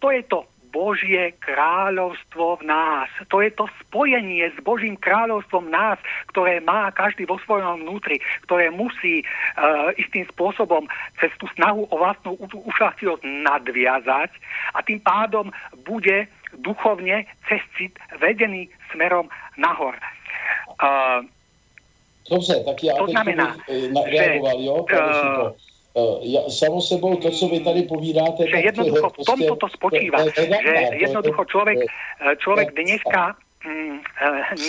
to je to Božie kráľovstvo v nás. To je to spojenie s Božím kráľovstvom v nás, ktoré má každý vo svojom vnútri, ktoré musí uh, istým spôsobom cez tú snahu o vlastnú ušlachtilosť nadviazať a tým pádom bude duchovne cez cit vedený smerom nahor. Uh, Dobře, tak já to teď znamená, bych eh, reagoval, jo, uh, Uh, ja, samo sebou to, co vy tady povídáte... Že jednoducho v tomto to spočíva, že jednoducho človek, človek dneska mm,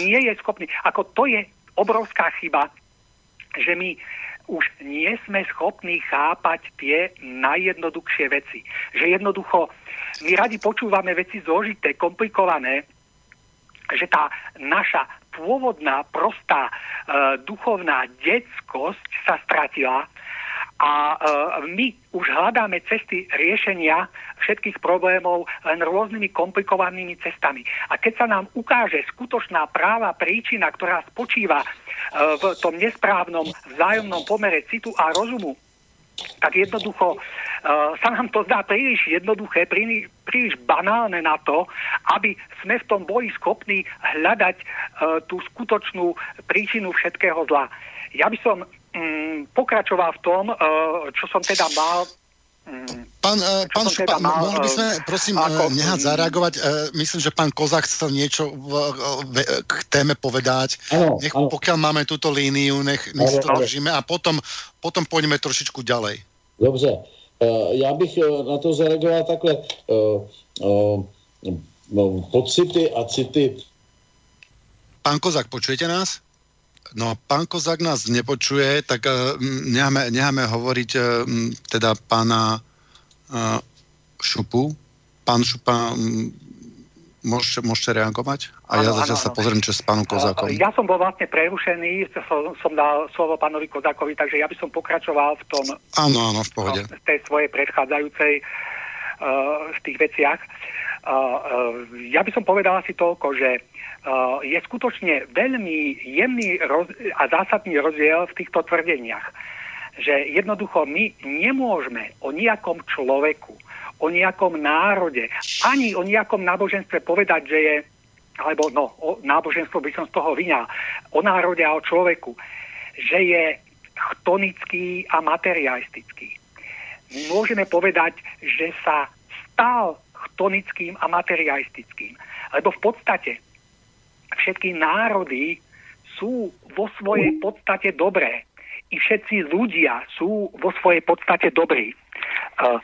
nie je schopný, ako to je obrovská chyba, že my už nie sme schopní chápať tie najjednoduchšie veci. Že jednoducho my radi počúvame veci zložité, komplikované, že tá naša pôvodná, prostá e, duchovná detskosť sa stratila a e, my už hľadáme cesty riešenia všetkých problémov len rôznymi komplikovanými cestami. A keď sa nám ukáže skutočná práva príčina, ktorá spočíva e, v tom nesprávnom vzájomnom pomere citu a rozumu, tak jednoducho uh, sa nám to zdá príliš jednoduché, príliš, príliš banálne na to, aby sme v tom boli schopní hľadať uh, tú skutočnú príčinu všetkého zla. Ja by som um, pokračoval v tom, uh, čo som teda mal mm, Pán, uh, pán Šupa, teda mal, mohli by sme, prosím, ako, nehať zareagovať. Myslím, že pán Kozák chcel niečo v, v, k téme povedať. Ano, nech, ano. Pokiaľ máme túto líniu, nech, nech si to držíme a potom, potom pôjdeme trošičku ďalej. Dobře. Já bych na to zareagoval takhle. Pocity a city. Pán Kozák, počujete nás? No, pán Kozák nás nepočuje, tak uh, necháme, necháme hovoriť uh, teda pána uh, Šupu. Pán Šupa, um, môžete, môžete reagovať? A ano, ja zatiaľ sa pozriem, čo s pánom Kozákom. Ja som bol vlastne prerušený, som, som dal slovo pánovi Kozákovi, takže ja by som pokračoval v tom... Áno, áno, v pohode. V tej svojej predchádzajúcej uh, v tých veciach. Uh, ja by som povedal asi toľko, že Uh, je skutočne veľmi jemný a zásadný rozdiel v týchto tvrdeniach. Že jednoducho my nemôžeme o nejakom človeku, o nejakom národe, ani o nejakom náboženstve povedať, že je, alebo no, o náboženstvo by som z toho vyňal, o národe a o človeku, že je chtonický a materialistický. Môžeme povedať, že sa stal chtonickým a materialistickým. Lebo v podstate všetky národy sú vo svojej podstate dobré. I všetci ľudia sú vo svojej podstate dobrí. Uh,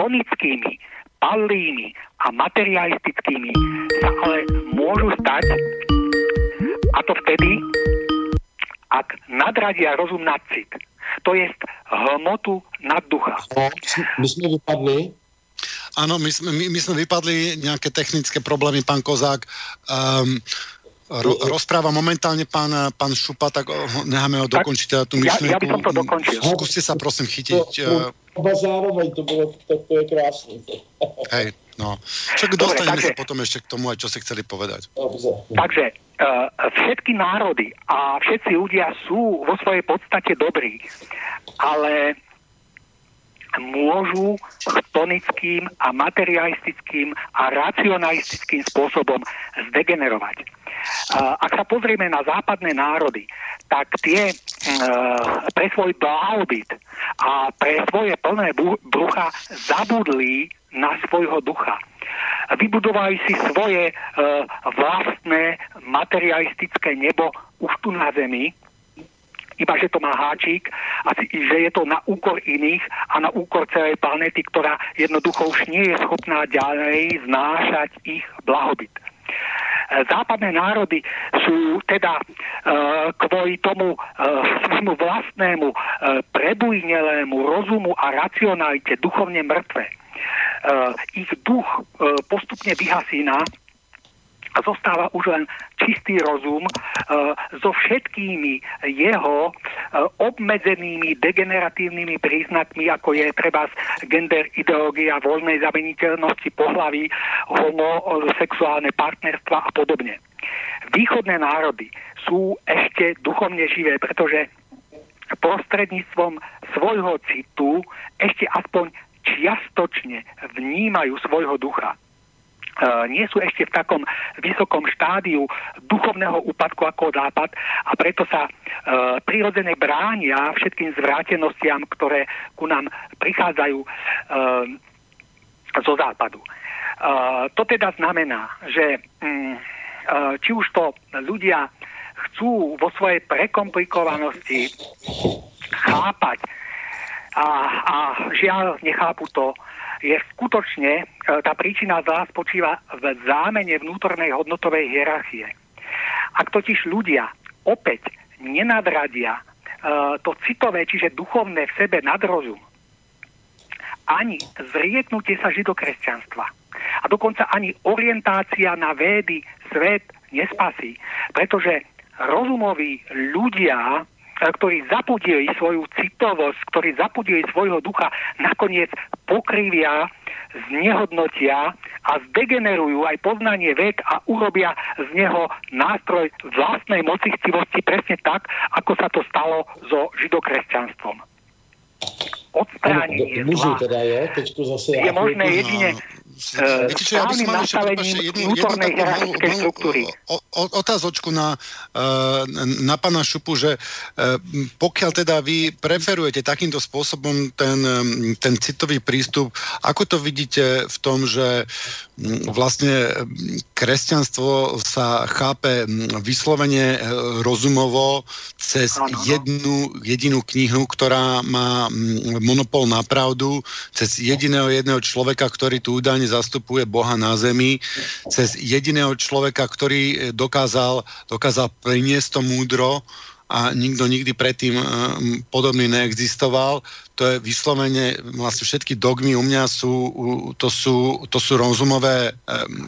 tonickými, palými a materialistickými sa ale môžu stať a to vtedy, ak nadradia rozum nad cit. To je hmotu nad ducha. My sme vypadli. Áno, my sme, my, my sme vypadli nejaké technické problémy, pán Kozák. Um, ro, rozpráva momentálne pán, pán Šupa, tak necháme ho dokončiť teda tú myšlienku. Ja, ja by som to dokončil. Skúste sa prosím chytiť. To, to, to zároveň, to, bolo, to, to je krásne. Hej, no. Však dostaneme sa potom ešte k tomu, aj čo ste chceli povedať. Takže uh, všetky národy a všetci ľudia sú vo svojej podstate dobrí, ale môžu chtonickým a materialistickým a racionalistickým spôsobom zdegenerovať. Ak sa pozrieme na západné národy, tak tie pre svoj blahobyt a pre svoje plné brucha zabudli na svojho ducha. Vybudovali si svoje vlastné materialistické nebo už tu na zemi, iba že to má háčik a že je to na úkor iných a na úkor celej planety, ktorá jednoducho už nie je schopná ďalej znášať ich blahobyt. Západné národy sú teda e, kvôli tomu e, svojmu vlastnému e, prebujnelému rozumu a racionalite duchovne mŕtve. Ich duch postupne vyhasína a zostáva už len čistý rozum e, so všetkými jeho e, obmedzenými degeneratívnymi príznakmi, ako je treba gender ideológia voľnej zameniteľnosti pohlaví, homosexuálne partnerstva a podobne. Východné národy sú ešte duchovne živé, pretože prostredníctvom svojho citu ešte aspoň čiastočne vnímajú svojho ducha nie sú ešte v takom vysokom štádiu duchovného úpadku ako západ a preto sa e, prirodzene bránia všetkým zvrátenostiam, ktoré ku nám prichádzajú e, zo západu. E, to teda znamená, že mm, e, či už to ľudia chcú vo svojej prekomplikovanosti chápať a, a žiaľ nechápu to, je skutočne, e, tá príčina zla spočíva v zámene vnútornej hodnotovej hierarchie. Ak totiž ľudia opäť nenadradia e, to citové, čiže duchovné v sebe nad rozum, ani zrieknutie sa židokresťanstva a dokonca ani orientácia na védy svet nespasí, pretože rozumoví ľudia ktorí zapudili svoju citovosť, ktorí zapudili svojho ducha, nakoniec pokrivia, znehodnotia a zdegenerujú aj poznanie vek a urobia z neho nástroj vlastnej mocictivosti presne tak, ako sa to stalo so židokresťanstvom. Odstránenie zla. teda je, zase je možné jedine. Otázočku na, uh, na pana Šupu, že uh, pokiaľ teda vy preferujete takýmto spôsobom ten, ten citový prístup, ako to vidíte v tom, že vlastne kresťanstvo sa chápe vyslovene rozumovo cez jednu, jedinú knihu, ktorá má monopol na pravdu, cez jediného jedného človeka, ktorý tu údajne zastupuje Boha na zemi, cez jediného človeka, ktorý dokázal, dokázal priniesť to múdro a nikto nikdy predtým uh, podobný neexistoval. To je vyslovene, vlastne všetky dogmy u mňa sú, to sú, to sú rozumové, um,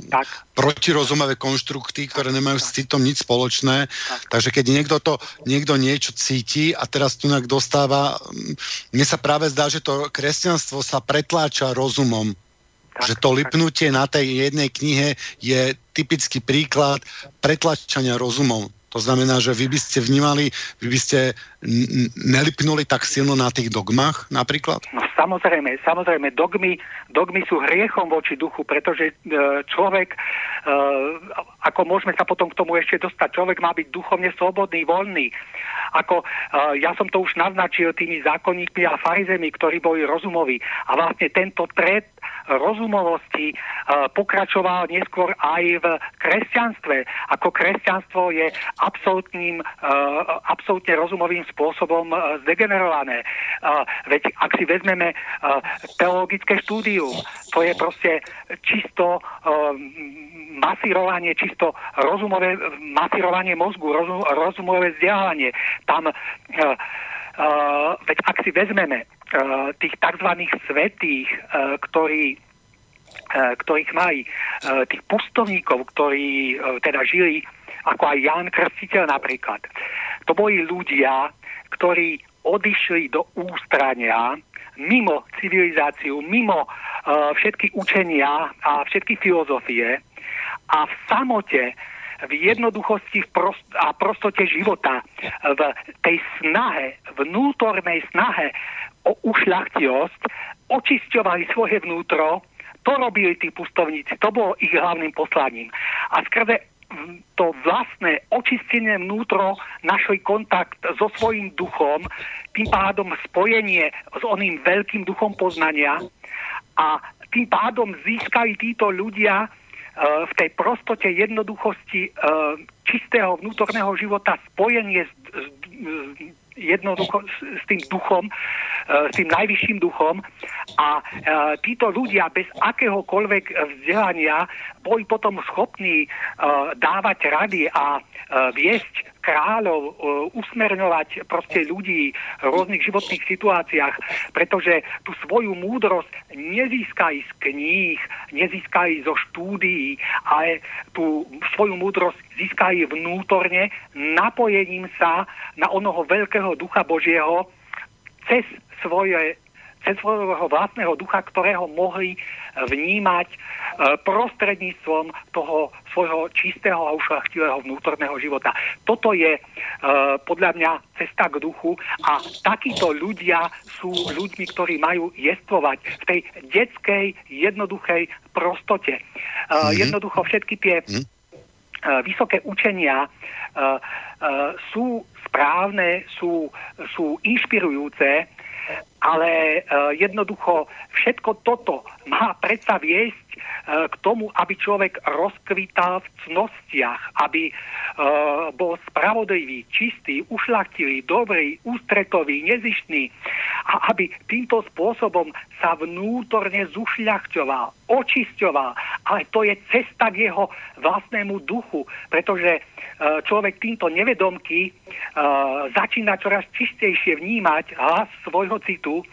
protirozumové konštrukty, ktoré nemajú s citom nič spoločné. Tak. Takže keď niekto to, niekto niečo cíti a teraz tu dostáva, mne sa práve zdá, že to kresťanstvo sa pretláča rozumom. Tak, že to lipnutie na tej jednej knihe je typický príklad pretlačania rozumom. To znamená, že vy by ste vnímali, vy by ste nelipnuli tak silno na tých dogmách napríklad? No samozrejme, samozrejme, dogmy, dogmy sú hriechom voči duchu, pretože e, človek, e, ako môžeme sa potom k tomu ešte dostať, človek má byť duchovne slobodný, voľný. Ako e, ja som to už naznačil tými zákonníkmi a farizemi, ktorí boli rozumoví. A vlastne tento tret rozumovosti pokračoval neskôr aj v kresťanstve. Ako kresťanstvo je absolútnym, absolútne rozumovým spôsobom zdegenerované. Veď ak si vezmeme teologické štúdium, to je proste čisto masírovanie, čisto rozumové masírovanie mozgu, rozum, rozumové vzdelávanie. Tam veď ak si vezmeme tých tzv. svetých, uh, ktorí ktorých mali tých pustovníkov, ktorí teda žili ako aj Jan Krstiteľ napríklad. To boli ľudia, ktorí odišli do ústrania mimo civilizáciu, mimo všetky učenia a všetky filozofie a v samote v jednoduchosti a prostote života, v tej snahe, vnútornej snahe ušľachtilosť, očisťovali svoje vnútro, to robili tí pustovníci, to bolo ich hlavným poslaním. A skrze to vlastné očistenie vnútro, našoj kontakt so svojím duchom, tým pádom spojenie s oným veľkým duchom poznania a tým pádom získali títo ľudia Eh, v tej prostote jednoduchosti eh, čistého vnútorného života spojenie s, jednoducho s, tým duchom, eh, s tým najvyšším duchom. A títo ľudia bez akéhokoľvek vzdelania boli potom schopní dávať rady a viesť kráľov uh, usmerňovať proste ľudí v rôznych životných situáciách, pretože tú svoju múdrosť nezískali z kníh, nezískali zo štúdií, ale tú svoju múdrosť získali vnútorne napojením sa na onoho veľkého ducha Božieho cez svoje cez svojho vlastného ducha, ktorého mohli vnímať e, prostredníctvom toho svojho čistého a ušlachtilého vnútorného života. Toto je e, podľa mňa cesta k duchu a takíto ľudia sú ľuďmi, ktorí majú jestvovať v tej detskej, jednoduchej prostote. Mm-hmm. Jednoducho všetky tie mm-hmm. vysoké učenia sú správne, sú, sú inšpirujúce, ale jednoducho všetko toto má predsa viesť k tomu, aby človek rozkvital v cnostiach, aby bol spravodlivý, čistý, ušlachtilý, dobrý, ústretový, nezištný a aby týmto spôsobom sa vnútorne zušľachťoval, očisťoval. Ale to je cesta k jeho vlastnému duchu, pretože človek týmto nevedomky začína čoraz čistejšie vnímať hlas svojho citu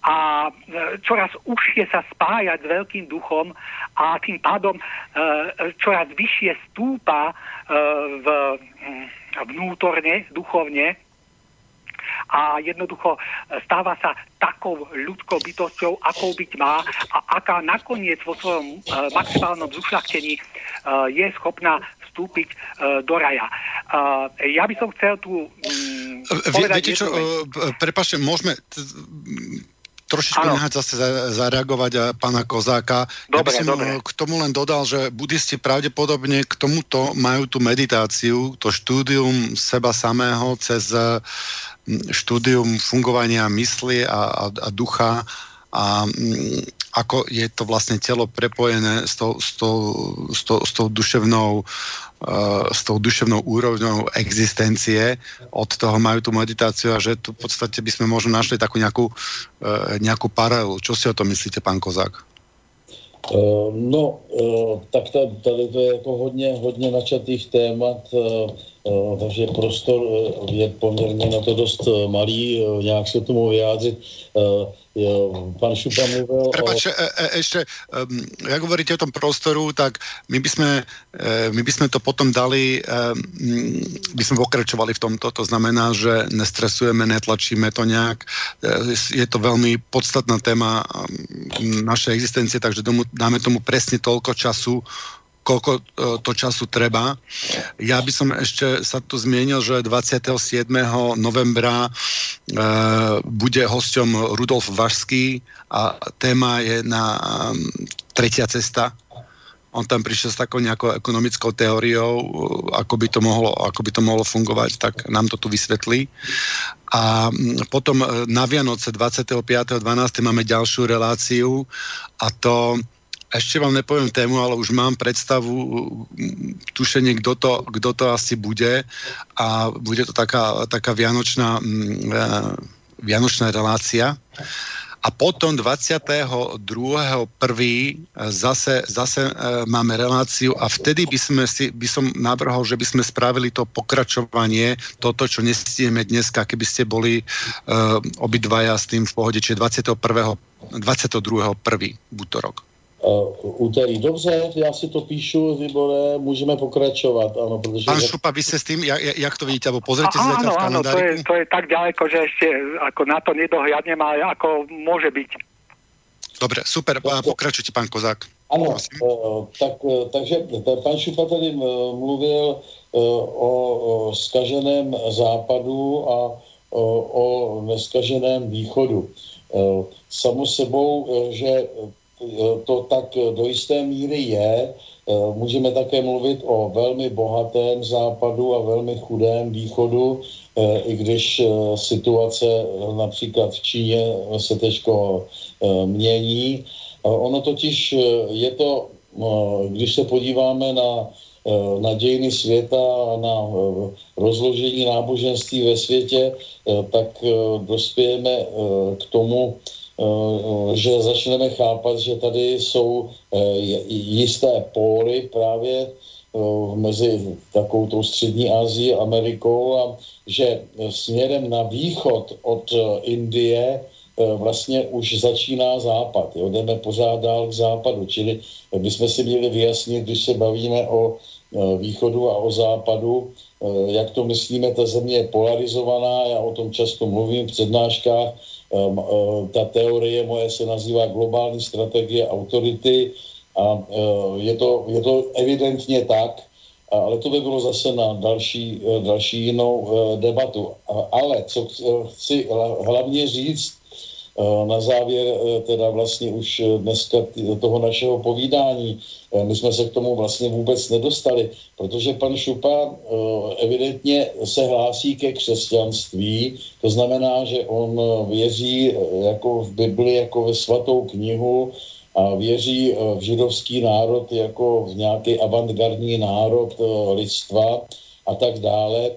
a e, čoraz užšie sa spájať s veľkým duchom a tým pádom e, čoraz vyššie stúpa e, v, vnútorne, duchovne a jednoducho stáva sa takou ľudskou bytosťou, akou byť má a aká nakoniec vo svojom maximálnom zušľachtení je schopná vstúpiť do raja. Ja by som chcel tu mm, povedať... Viete čo, prepašte, môžeme trošičku nehať zase zareagovať a pána Kozáka. Dobre, ja by som dobre. k tomu len dodal, že budisti pravdepodobne k tomuto majú tú meditáciu, to štúdium seba samého cez štúdium fungovania mysli a, a, a ducha a ako je to vlastne telo prepojené s tou, s tou, s tou, s tou duševnou uh, s tou duševnou úrovňou existencie, od toho majú tú meditáciu a že tu v podstate by sme možno našli takú nejakú, uh, nejakú paralelu. Čo si o tom myslíte, pán Kozák? Uh, no, tak tady to je jako hodně, hodně načatých témat, takže prostor je poměrně na to dost malý, nějak se tomu vyjádřit. Pán Šupa mluvil Prepač, o... ešte, um, jak hovoríte o tom prostoru, tak my by sme, my by sme to potom dali, um, by sme pokračovali v tomto, to znamená, že nestresujeme, netlačíme to nejak. Je to veľmi podstatná téma um, našej existencie, takže tomu, dáme tomu presne toľko času, koľko e, to času treba. Ja by som ešte sa tu zmienil, že 27. novembra e, bude hosťom Rudolf Vašský a téma je na um, tretia cesta. On tam prišiel s takou nejakou ekonomickou teóriou, ako by to mohlo, ako by to mohlo fungovať, tak nám to tu vysvetlí. A potom e, na Vianoce 25.12. máme ďalšiu reláciu a to ešte vám nepoviem tému, ale už mám predstavu, tušenie, kto to, kto to asi bude a bude to taká, taká vianočná, e, vianočná relácia. A potom 22.1. zase, zase e, máme reláciu a vtedy by, sme si, by som navrhol, že by sme spravili to pokračovanie, toto, čo nestieme dneska, keby ste boli e, obidvaja s tým v pohode, čiže 21. 22.1. útorok. Uh, úterý. Dobře, já si to píšu, Vybore, můžeme pokračovat, ano, protože... Pán Šupa, vy ste s tým, jak, jak to vidíte, alebo pozrite si zatiaľ v Áno, to je, to je tak ďaleko, že ešte ako na to nedohľadnem, ale ako môže byť. Dobre, super, Dobre. pokračujte, pán Kozák. Ano, uh, tak, uh, takže pán Šupa tady mluvil o, o skaženém západu a o, o neskaženém východu. Samo sebou, že to tak do jisté míry je. Eh, můžeme také mluvit o velmi bohatém západu a velmi chudém východu, eh, i když eh, situace například v Číně se teďko mění. Ono totiž je to, když se podíváme na, na dějiny světa a na rozložení náboženství ve světě, tak dospějeme k tomu, že začneme chápat, že tady jsou eh, jisté póly právě eh, mezi takovou tou střední Asií a Amerikou a že směrem na východ od Indie vlastně už začíná západ. Jo? Jdeme pořád dál k západu. Čili bychom si měli vyjasnit, když se bavíme o východu a o západu, jak to myslíme, ta země je polarizovaná, já o tom často mluvím v přednáškách, ta teorie moje se nazývá globální strategie autority a ehm, je to, je to evidentně tak, ale to by bylo zase na další, eh, další jinou debatu. Ale co chci hlavně říct, na závěr teda vlastně už dneska toho našeho povídání. My jsme se k tomu vlastně vůbec nedostali, protože pan Šupa evidentně se hlásí ke křesťanství, to znamená, že on věří jako v Bibli, jako ve svatou knihu, a věří v židovský národ jako v nějaký avantgardní národ lidstva a tak dále.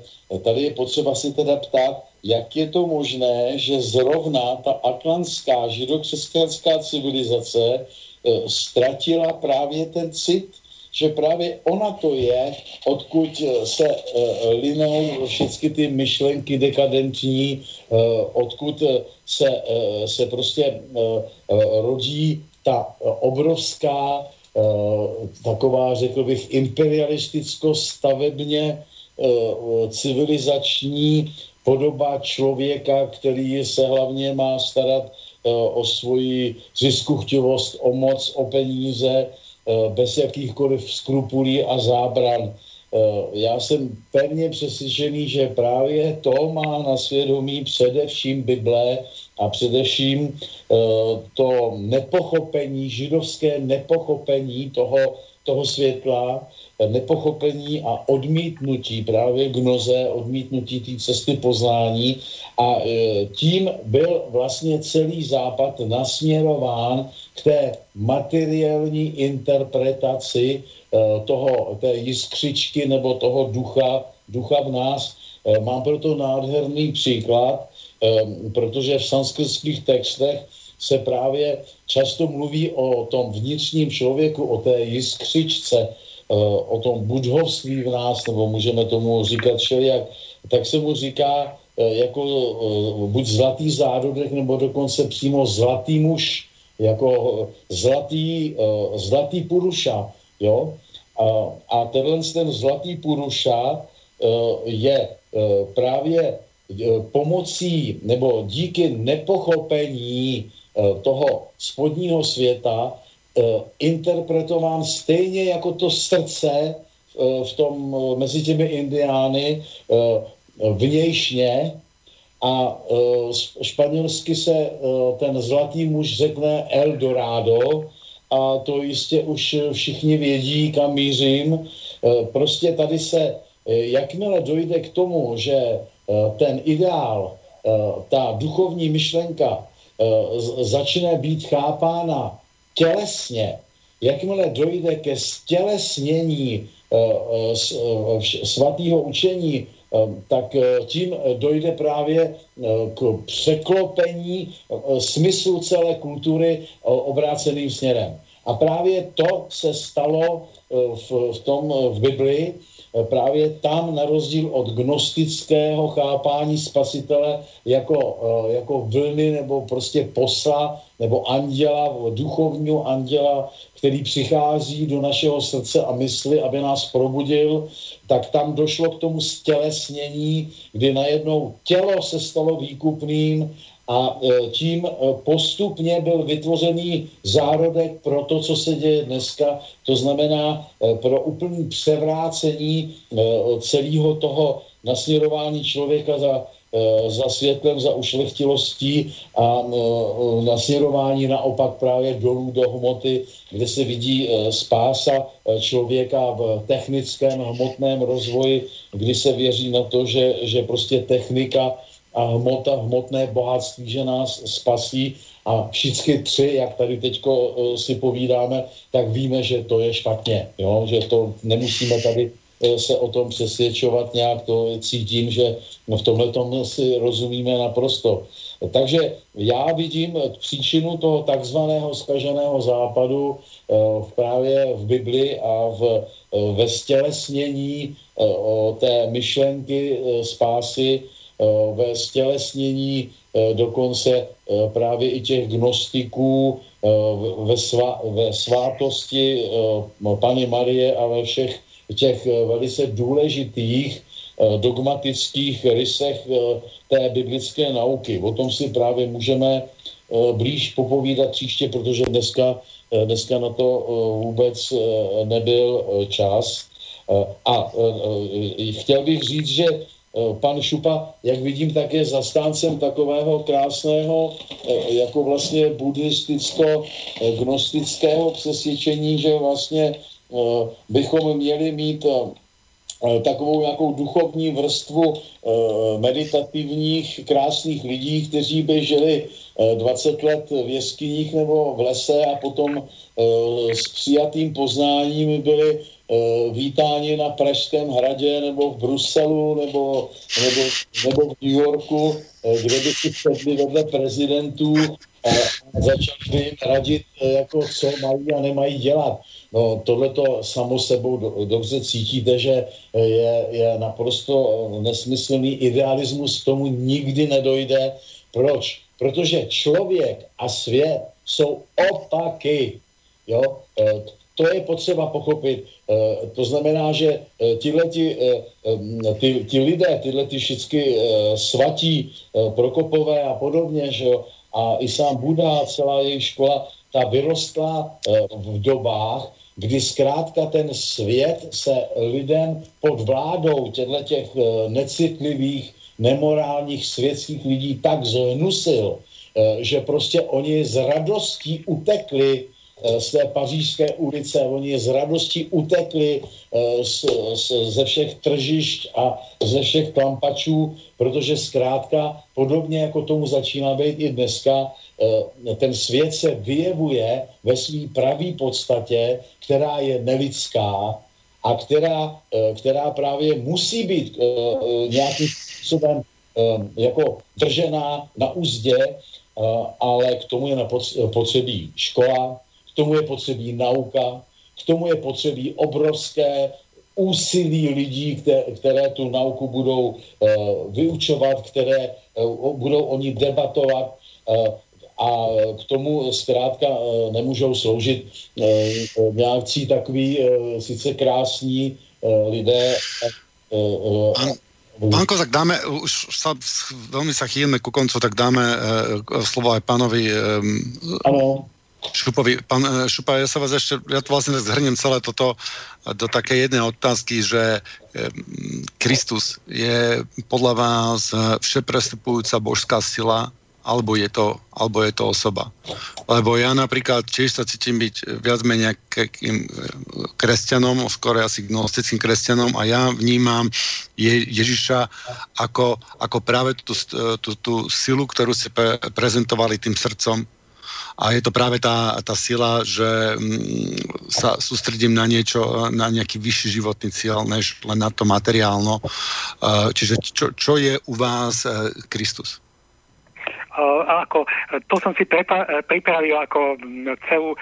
Tady je potřeba si teda ptát, jak je to možné, že zrovna ta atlantská židokřesťanská civilizace e, ztratila právě ten cit, že právě ona to je, odkud e, se e, linou všechny ty myšlenky dekadentní, odkud se, se prostě rodí ta obrovská taková, řekl bych, imperialisticko-stavebně civilizační podoba člověka, který se hlavně má starat o svoji ziskuchtivost, o moc, o peníze, bez jakýchkoliv skrupulí a zábran. Já jsem pevně přesvědčený, že právě to má na svědomí především Bible a především to nepochopení, židovské nepochopení toho, toho světla, nepochopení a odmítnutí právě gnoze, odmítnutí té cesty poznání a eh, tím byl vlastně celý západ nasměrován k té materiální interpretaci eh, toho, té jiskřičky nebo toho ducha, ducha v nás. Mám proto nádherný příklad, protože v sanskritských textech se právě často mluví o tom vnitřním člověku, o té jiskřičce, eh, o tom budhovství v nás, nebo můžeme tomu říkat všelijak, tak se mu říká eh, jako eh, buď zlatý zárodek, nebo dokonce přímo zlatý muž, jako zlatý, zlatý puruša, jo? A, a tenhle ten zlatý puruša je právě pomocí nebo díky nepochopení toho spodního světa e, interpretován stejně jako to srdce v tom, mezi těmi indiány vnějšně a španělsky se ten zlatý muž řekne Eldorado a to jistě už všichni vědí, kam mířím. Prostě tady se, jakmile dojde k tomu, že ten ideál, ta duchovní myšlenka začne být chápána tělesně, jakmile dojde ke stělesnění svatého učení, tak tím dojde právě k překlopení smyslu celé kultury obráceným směrem. A právě to se stalo v, v tom v Biblii, právě tam, na rozdíl od gnostického chápání spasitele jako, jako vlny nebo prostě posla nebo anděla, duchovního anděla, který přichází do našeho srdce a mysli, aby nás probudil, tak tam došlo k tomu stělesnění, kdy najednou tělo se stalo výkupným a e, tím e, postupně byl vytvořený zárodek pro to, co se děje dneska, to znamená e, pro úplný převrácení celého toho nasměrování člověka za, za světlem, za ušlechtilostí a nasměrování naopak právě dolů do hmoty, kde se vidí spása člověka v technickém hmotném rozvoji, kdy se věří na to, že, že prostě technika hmotné bohatství, že nás spasí a všichni tři, jak tady teďko uh, si povídáme, tak víme, že to je špatně, jo? že to nemusíme tady uh, se o tom přesvědčovat nějak, to cítím, že no, v tomhle tom si rozumíme naprosto. Takže já vidím příčinu toho takzvaného skaženého západu uh, právě v Bibli a v, ve stělesnění té myšlenky spásy ve stělesnění eh, dokonce eh, právě i těch gnostiků ve, svá, ve svátosti Pany Marie a ve všech těch velice důležitých dogmatických rysech té biblické nauky. O tom si právě můžeme blíž popovídat příště, protože dneska, dneska na to vůbec nebyl čas. A chtěl bych říct, že pan Šupa, jak vidím, tak je zastáncem takového krásného, jako vlastně buddhisticko-gnostického přesvědčení, že vlastně bychom měli mít takovou nějakou duchovní vrstvu meditativních, krásných lidí, kteří by žili 20 let v jeskyních nebo v lese a potom s přijatým poznáním byli vítáni na Pražském hradě nebo v Bruselu nebo, nebo, nebo v New Yorku, kde by si sedli vedle prezidentů a začali by jim radit, jako co mají a nemají dělat. No tohle to samo sebou do, dobře cítíte, že je, je naprosto nesmyslný idealismus, tomu nikdy nedojde. Proč? Protože člověk a svět jsou opaky. Jo? To je potřeba pochopit. To znamená, že tyhle ty, ty, ty lidé, tyhle ty všichni svatí Prokopové a podobně, že jo, a i sám Buda, celá jejich škola, ta vyrostla v dobách, kdy zkrátka ten svět se lidem pod vládou těchto těch necitlivých, nemorálních světských lidí tak zhnusil, že prostě oni z radostí utekli z té pařížské ulice, oni z radostí utekli z, z, ze všech tržišť a ze všech klampačů, protože zkrátka, podobně jako tomu začíná být i dneska, ten svět se vyjevuje ve své pravé podstatě, která je nelidská a která, která právě musí být nějakým způsobem jako držená na úzdě, ale k tomu je potřebí škola, k tomu je potřebí nauka, k tomu je potřebí obrovské úsilí lidí, které, které tu nauku budou uh, vyučovat, které uh, budou oni debatovat uh, a k tomu zkrátka uh, nemůžou sloužit uh, nějakcí takový uh, sice krásní uh, lidé. Uh, uh, Pán Kozak, dáme, už sa, veľmi sa chýlme ku koncu, tak dáme uh, slovo aj pánovi um, Šupovi. Pán eh, Šupa, ja sa vás ešte, ja to vlastne zhrnem celé toto do také jednej otázky, že Kristus je podľa vás všeprestupujúca božská sila, alebo je to, alebo je to osoba. Lebo ja napríklad tiež sa cítim byť viac menej kresťanom, skôr asi gnostickým kresťanom a ja vnímam Je, Ježiša ako, ako práve tú, tú, tú silu, ktorú si pre, prezentovali tým srdcom, a je to práve tá, tá sila, že mm, sa sústredím na niečo, na nejaký vyšší životný cieľ, než len na to materiálno. Čiže čo, čo je u vás e, Kristus? Ako, to som si pripravil ako celú,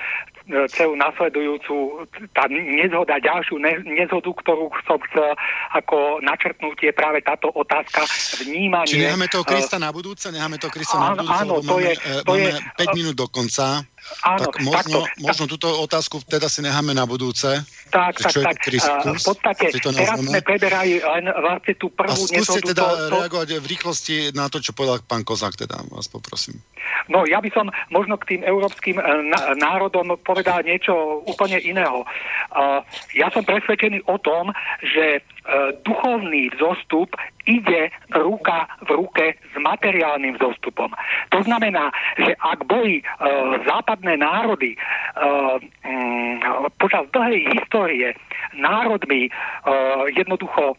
celú nasledujúcu tá nezhoda, ďalšiu ne, nezhodu, ktorú som chcel ako načrtnúť, je práve táto otázka vnímania. Či necháme toho Krista na budúce? Necháme toho Krista áno, na budúce, áno, to máme, je, to máme je, 5 minút do konca. Áno, tak možno, takto, možno túto otázku teda si necháme na budúce. Tak, tak, tak. Kristus, v podstate teraz sme preberali len vlastne tú prvú A skúste teda to, to... reagovať v rýchlosti na to, čo povedal pán Kozák, teda vás poprosím. No ja by som možno k tým európskym eh, národom povedal niečo úplne iného. Eh, ja som presvedčený o tom, že eh, duchovný vzostup ide ruka v ruke s materiálnym vzostupom. To znamená, že ak boli západné národy mm, počas dlhej histórie národmi jednoducho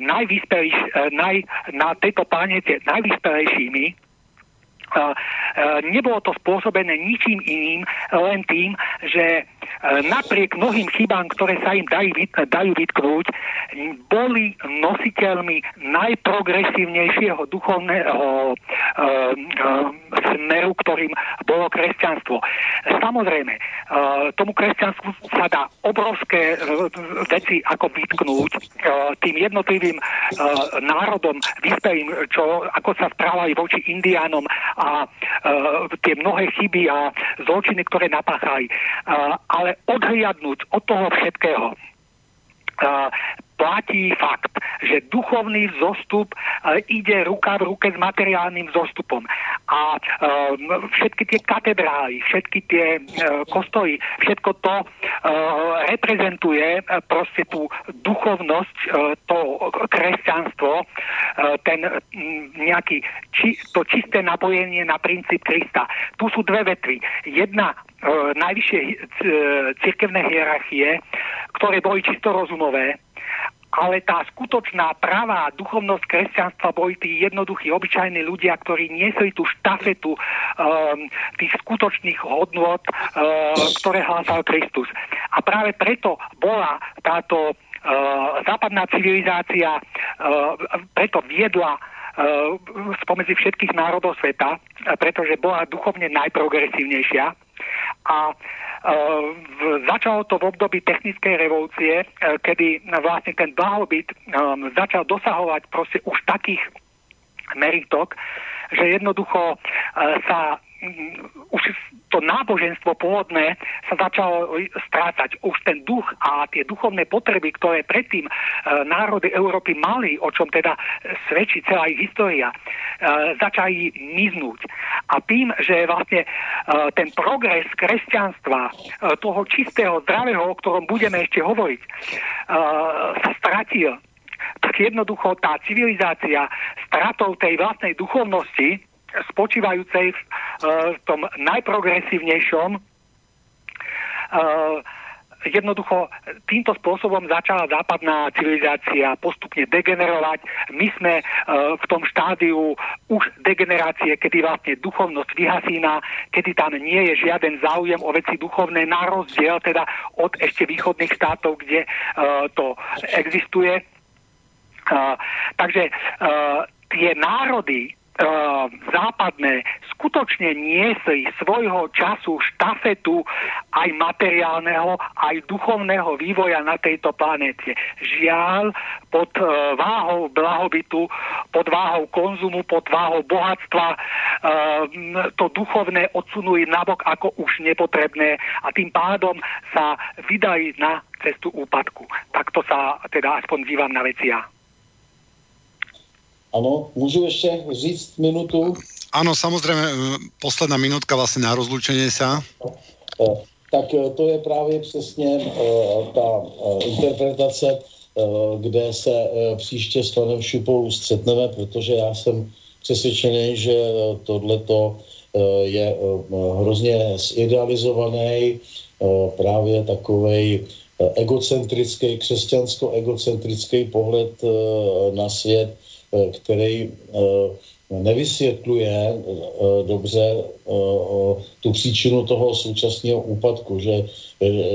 najvyspelejší, naj, na tejto planete najvyspelejšími, nebolo to spôsobené ničím iným, len tým, že napriek mnohým chybám, ktoré sa im dajú, dajú vytknúť, boli nositeľmi najprogresívnejšieho duchovného smeru, ktorým bolo kresťanstvo. Samozrejme, tomu kresťanstvu sa dá obrovské veci ako vytknúť tým jednotlivým národom vyspelým, čo, ako sa správali voči indiánom a tie mnohé chyby a zločiny, ktoré napáchali. Ale odhliadnúť od toho všetkého platí fakt, že duchovný zostup e, ide ruka v ruke s materiálnym zostupom. A všetky tie katedrály, všetky tie kostoly, všetko to reprezentuje proste tú duchovnosť, to kresťanstvo, ten nejaký či, to čisté napojenie na princíp Krista. Tu sú dve vetvy. Jedna najvyššie cirkevné hierarchie, ktoré boli čisto rozumové, ale tá skutočná pravá duchovnosť kresťanstva boli tí jednoduchí, obyčajní ľudia, ktorí niesli tú štafetu um, tých skutočných hodnot, uh, ktoré hlásal Kristus. A práve preto bola táto uh, západná civilizácia, uh, preto viedla uh, spomedzi všetkých národov sveta, pretože bola duchovne najprogresívnejšia a v, začalo to v období technickej revolúcie, e, kedy vlastne ten blahobyt um, začal dosahovať proste už takých meritok, že jednoducho uh, sa um, už to náboženstvo pôvodné sa začalo strácať. Už ten duch a tie duchovné potreby, ktoré predtým e, národy Európy mali, o čom teda svedčí celá ich história, e, začali miznúť. A tým, že vlastne e, ten progres kresťanstva, e, toho čistého, zdravého, o ktorom budeme ešte hovoriť, e, sa stratil, tak jednoducho tá civilizácia stratou tej vlastnej duchovnosti spočívajúcej v, e, v tom najprogresívnejšom uh, jednoducho týmto spôsobom začala západná civilizácia postupne degenerovať. My sme uh, v tom štádiu už degenerácie, kedy vlastne duchovnosť vyhasína, kedy tam nie je žiaden záujem o veci duchovné, na rozdiel teda od ešte východných štátov, kde uh, to existuje. Uh, takže uh, tie národy, západné skutočne niesli svojho času štafetu aj materiálneho, aj duchovného vývoja na tejto planéte. Žiaľ, pod uh, váhou blahobytu, pod váhou konzumu, pod váhou bohatstva uh, to duchovné odsunuli nabok ako už nepotrebné a tým pádom sa vydali na cestu úpadku. Takto sa teda aspoň dívam na veci ja. Ano, můžu ještě říct minutu? Ano, samozřejmě, eh, posledná minutka vlastně na rozlučení se. Eh, tak eh, to je právě přesně ta interpretace, kde se příště s panem Šupou střetneme, protože já jsem přesvědčený, že tohleto je hrozně zidealizovaný, právě takovej egocentrický, křesťansko-egocentrický pohled na svět, který eh, nevysvětluje eh, dobře tu příčinu toho současného úpadku, že,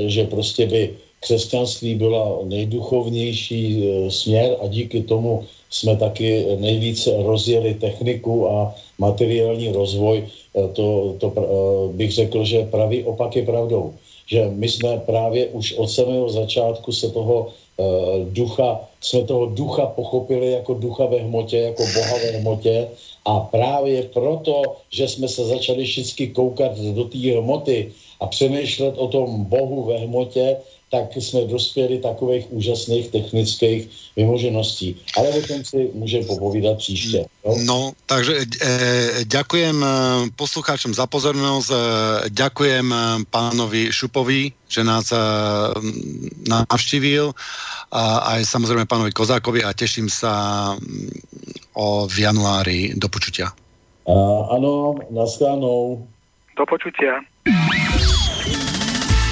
že prostě by křesťanství byla nejduchovnější směr a díky tomu jsme taky nejvíce rozjeli techniku a materiální rozvoj. To, to bych řekl, že pravý opak je pravdou. Že my jsme právě už od samého začátku se toho ducha, jsme toho ducha pochopili jako ducha ve hmotě, jako boha ve hmotě. A právě proto, že jsme se začali vždycky koukat do té hmoty a přemýšlet o tom bohu ve hmotě, tak jsme dospěli takových úžasných technických vymožeností. Ale o tom si můžeme popovídat příště. No, no takže e, ďakujem e, poslucháčom za pozornosť, e, ďakujem pánovi Šupovi, že nás e, navštívil a aj samozrejme pánovi Kozákovi a teším sa o v januári do počutia. A, ano, naschánou. Do počutia.